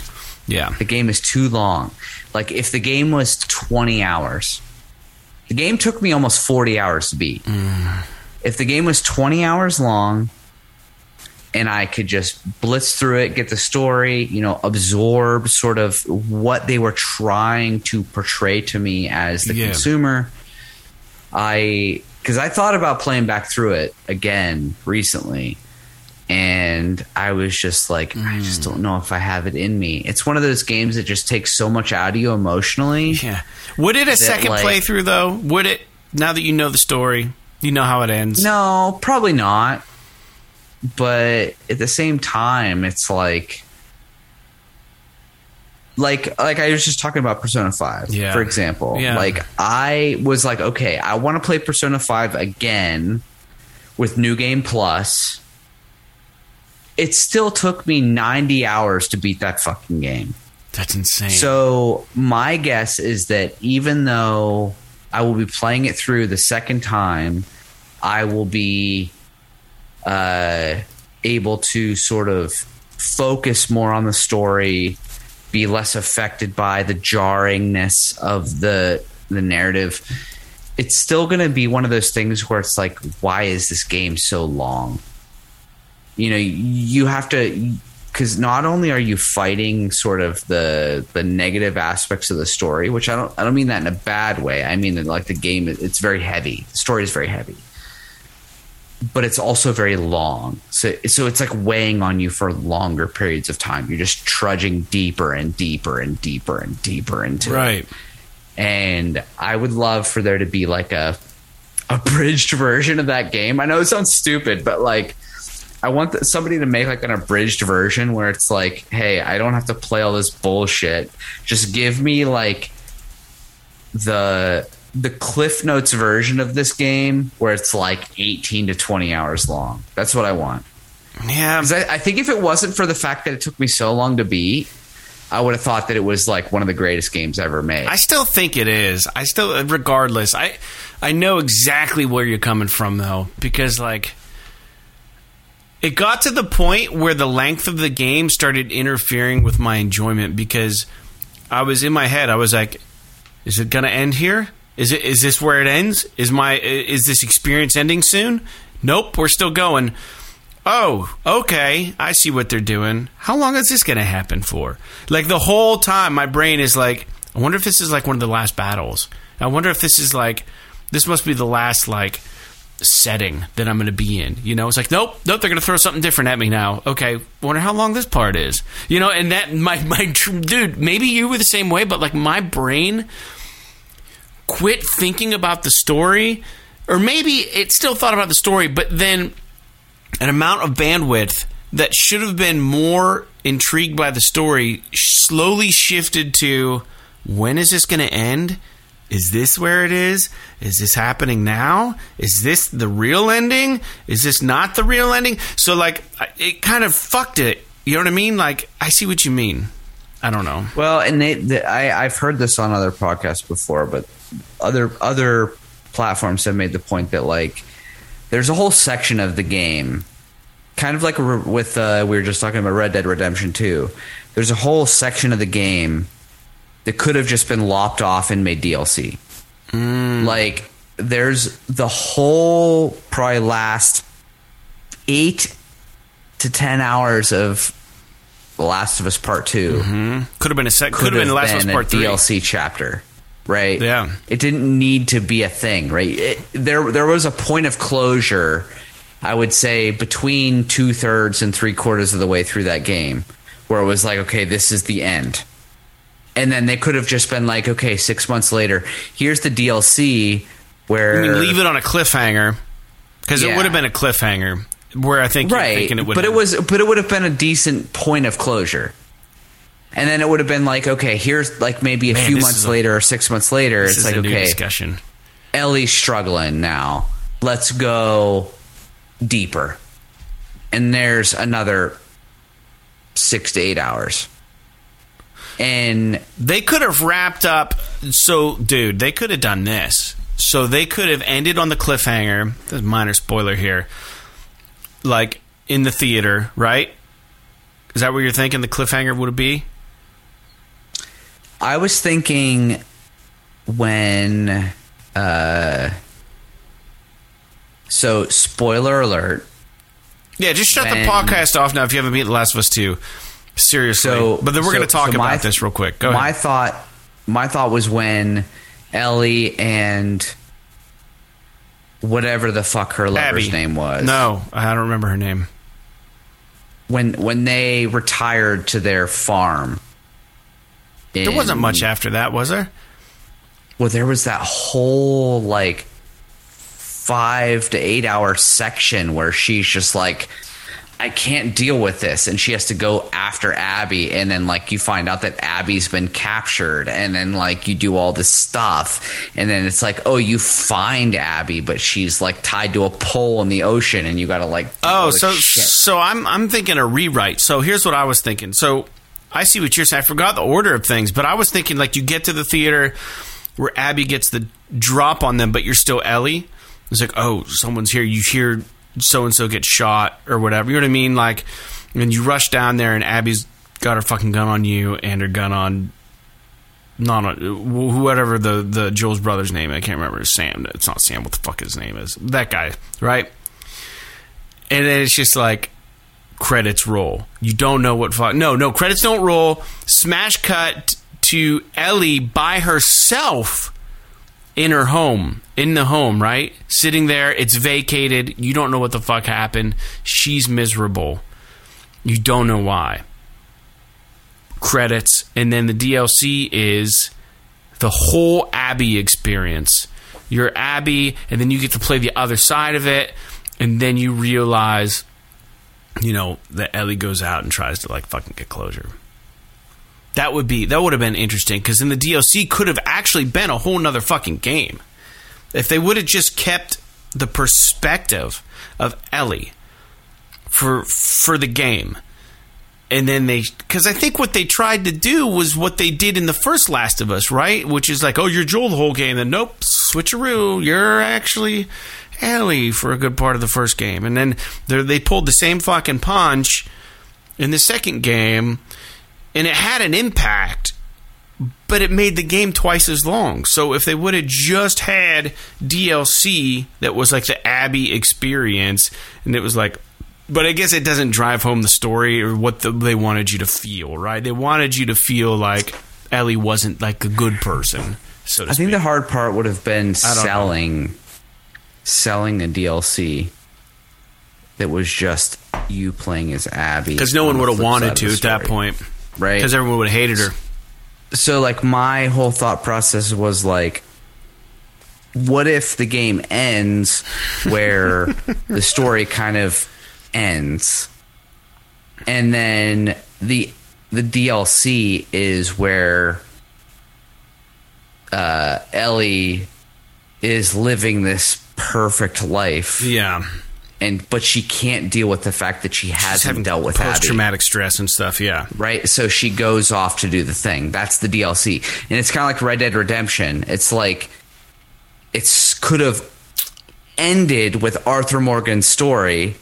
Yeah, The game is too long. Like if the game was 20 hours. The game took me almost 40 hours to beat. Mm. If the game was 20 hours long and I could just blitz through it, get the story, you know, absorb sort of what they were trying to portray to me as the Yeah. consumer. I because I thought about playing back through it again recently, and I was just like, I just don't know if I have it in me. It's one of those games that just takes so much out of you emotionally. yeah. Would it a second like- playthrough though? Would it? Now that you know the story, you know how it ends. No, probably not. But at the same time, it's like like like I was just talking about Persona 5, Yeah. for example. Yeah. Like I was like, okay, I want to play Persona 5 again with New Game Plus. It still took me 90 hours to beat that fucking game. That's insane. So my guess is that even though I will be playing it through the second time, I will be uh, able to sort of focus more on the story, be less affected by the jarringness of the the narrative. It's still going to be one of those things where it's like, why is this game so long? You know, you have to because not only are you fighting sort of the the negative aspects of the story, which I don't I don't mean that in a bad way. I mean that like the game it's very heavy. The story is very heavy. But it's also very long. So so it's like weighing on you for longer periods of time. You're just trudging deeper and deeper and deeper and deeper into it right. and I would love for there to be like a abridged version of that game. I know it sounds stupid, but like I want th- somebody to make like an abridged version where it's like, hey, I don't have to play all this bullshit. Just give me like the the Cliff Notes version of this game where it's like 18 to 20 hours long. That's what I want. Yeah. I, I think if it wasn't for the fact that it took me so long to beat, I would have thought that it was like one of the greatest games ever made. I still think it is. I still, regardless, I, I know exactly where you're coming from though, because like, it got to the point where the length of the game started interfering with my enjoyment because I was in my head. I was like, "Is it going to end here? Is it? Is this where it ends? Is my? Is this experience ending soon? Nope, we're still going." Oh, okay. I see what they're doing. How long is this going to happen for? Like the whole time, my brain is like, I wonder if this is like one of the last battles. I wonder if this is like, this must be the last like setting that I'm going to be in. You know, it's like, nope, nope. They're going to throw something different at me now. Okay, wonder how long this part is. You know, and that my my dude, maybe you were the same way, but like my brain quit thinking about the story, or maybe it still thought about the story, but then an amount of bandwidth that should have been more intrigued by the story slowly shifted to when is this going to end? Is this where it is? Is this happening now? Is this the real ending? Is this not the real ending? So, like, it kind of fucked it. You know what I mean? Like, I see what you mean. I don't know. Well, and they, they, I, I've heard this on other podcasts before, but other other platforms have made the point that like there's a whole section of the game, kind of like with uh, we were just talking about Red Dead Redemption Two. There's a whole section of the game that could have just been lopped off and made DLC. Hmm. Like there's the whole probably last eight to ten hours of The Last of Us Part 2 mm-hmm. Could have been a sec. Could have been Last of Us a Part Three. DLC chapter. right? Yeah. It didn't need to be a thing, right? It, there, there was a point of closure. I would say between two thirds and three quarters of the way through that game, where it was like, okay, this is the end. And then they could have just been like, okay, six months later, here's the DLC where mean, leave it on a cliffhanger because it would have been a cliffhanger. Where I think you're right thinking it would, but it was but it would have been a decent point of closure. And then it would have been like okay here's like maybe a Man, few months a- later or six months later it's like okay discussion. ellie's struggling now. Let's go deeper. And there's another six to eight hours and They could have wrapped up. So, dude, they could have done this. So they could have ended on the cliffhanger. There's a minor spoiler here. Like in the theater, right? Is that what you're thinking? The cliffhanger would be? i was thinking when uh so spoiler alert Yeah, just shut When- the podcast off now if you haven't beat The Last of Us 2. Seriously. So, but then we're so- going to talk so about this real quick. Go my ahead. thought, my thought was when Ellie and whatever the fuck her lover's Abby. name was. No, I don't remember her name. when when they retired to their farm. There wasn't much after that, was there? Well, there was that whole like five to eight hour section where she's just like, I can't deal with this, and she has to go after Abby, and then like you find out that Abby's been captured, and then like you do all this stuff, and then it's like, oh, you find Abby, but she's like tied to a pole in the ocean, and you got to like, Oh, so shit. so I'm I'm thinking a rewrite. So here's what I was thinking. So I see what you're saying. I forgot the order of things, but I was thinking like you get to the theater where Abby gets the drop on them, but you're still Ellie. It's like, oh, someone's here. You hear so and so gets shot or whatever. You know what I mean? Like, and you rush down there, and Abby's got her fucking gun on you and her gun on. Not on wh- whoever the the Joel's brother's name. I can't remember. Sam. It's not Sam. What the fuck his name is? That guy, right? and then it's just like credits roll. You don't know what fuck. No, no credits don't roll. Smash cut to Ellie by herself in her home, in the home, right? Sitting there, it's vacated. You don't know what the fuck happened. She's miserable. You don't know why. Credits, and then the DLC is the whole Abby experience. You're Abby, and then you get to play the other side of it, and then you realize, you know, that Ellie goes out and tries to like fucking get closure. That would be that would have been interesting because then the DLC could have actually been a whole nother fucking game if they would have just kept the perspective of Ellie for for the game and then they because I think what they tried to do was what they did in the first Last of Us, right? Which is like, oh, you're Joel the whole game, then nope, switcheroo, you're actually Ellie for a good part of the first game, and then they they pulled the same fucking punch in the second game, and it had an impact. But it made the game twice as long. So if they would have just had DLC that was like the Abby experience, and it was like, but I guess it doesn't drive home the story or what the, they wanted you to feel, right? They wanted you to feel like Ellie wasn't like a good person. So to I think the hard part would have been don't know. selling selling a DLC that was just you playing as Abby. because no one on would have wanted to at that point, right? Because everyone would have hated her. so like my whole thought process was like what if the game ends where the story kind of ends and then the the DLC is where uh, Ellie is living this perfect life Yeah, and but she can't deal with the fact that she hasn't dealt with post traumatic stress and stuff. Yeah, right? So she goes off to do the thing. That's the DLC, and it's kind of like Red Dead Redemption. It's like it could have ended with Arthur Morgan's story,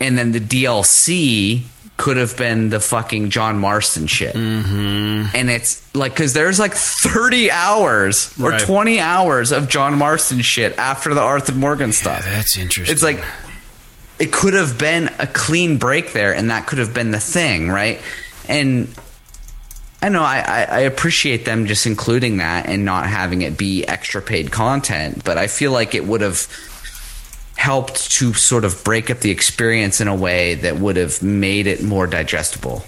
and then the DLC could have been the fucking John Marston shit. Mm-hmm. And it's like because there's like 30 hours or Right. 20 hours of John Marston shit after the Arthur Morgan stuff. that's interesting. It's like it could have been a clean break there, and that could have been the thing, right? And I know I, I, appreciate them just including that and not having it be extra paid content, but I feel like it would have helped to sort of break up the experience in a way that would have made it more digestible.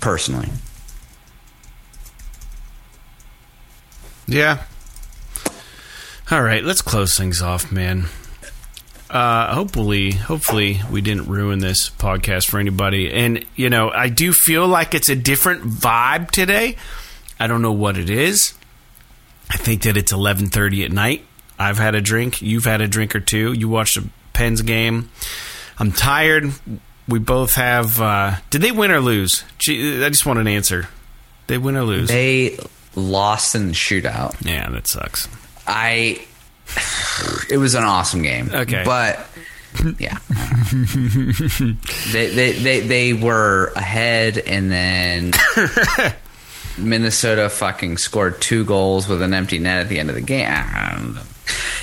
Personally. Yeah. All right, let's close things off, man. Uh, hopefully, hopefully we didn't ruin this podcast for anybody. And you know, I do feel like it's a different vibe today. I don't know what it is. I think that it's eleven thirty at night. I've had a drink. You've had a drink or two. You watched a Pens game. I'm tired. We both have. Uh, did they win or lose? Gee, I just want an answer. They win or lose? They lost in the shootout. yeah, that sucks. I. It was an awesome game. Okay. but yeah, they, they they they were ahead, and then Minnesota fucking scored two goals with an empty net at the end of the game. I don't know.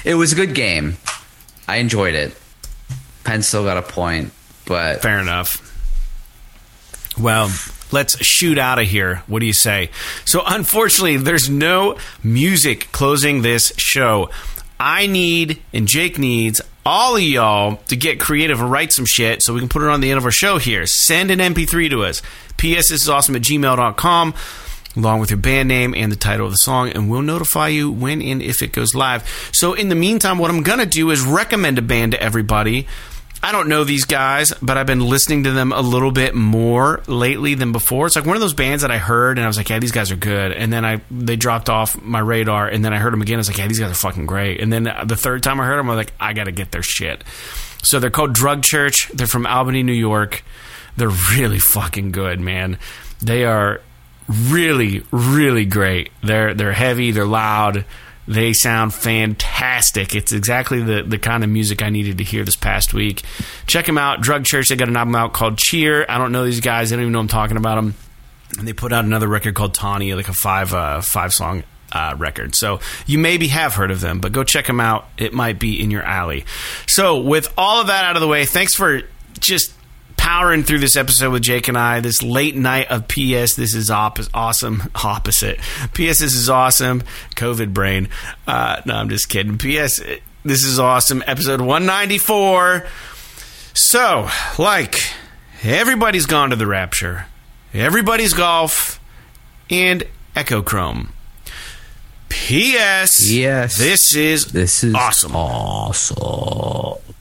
It was a good game. I enjoyed it. Penn still got a point, but Fair enough. Well, let's shoot out of here. What do you say? So, unfortunately, there's no music closing this show. I need, and Jake needs, all of y'all to get creative and write some shit so we can put it on the end of our show here. Send an MP3 to us. psthisisawesome at gmail.com, along with your band name and the title of the song, and we'll notify you when and if it goes live. So, in the meantime, what I'm going to do is recommend a band to everybody. I don't know these guys, but I've been listening to them a little bit more lately than before. It's like one of those bands that I heard and I was like, "Yeah, these guys are good." And then I they dropped off my radar, and then I heard them again. I was like, "Yeah, these guys are fucking great." And then the third time I heard them, I was like, "I got to get their shit." So they're called Drug Church. They're from Albany, New York. They're really fucking good, man. They are really, really great. They're they're heavy. They're loud. They sound fantastic. It's exactly the, the kind of music I needed to hear this past week. Check them out. Drug Church, they got an album out called Cheer. I don't know these guys. I don't even know I'm talking about them. And they put out another record called Tawny, like a five uh, five song uh, record. So you maybe have heard of them, but go check them out. It might be in your alley. So with all of that out of the way, thanks for just powering through this episode with Jake and I. This late night of PS. This is op- awesome. Opposite. PS. This is awesome. COVID brain. Uh, no, I'm just kidding. PS. This is awesome. Episode 194. So, like, everybody's gone to the Rapture. Everybody's golf and Echochrome. P.S. Yes. This is this is awesome. Awesome.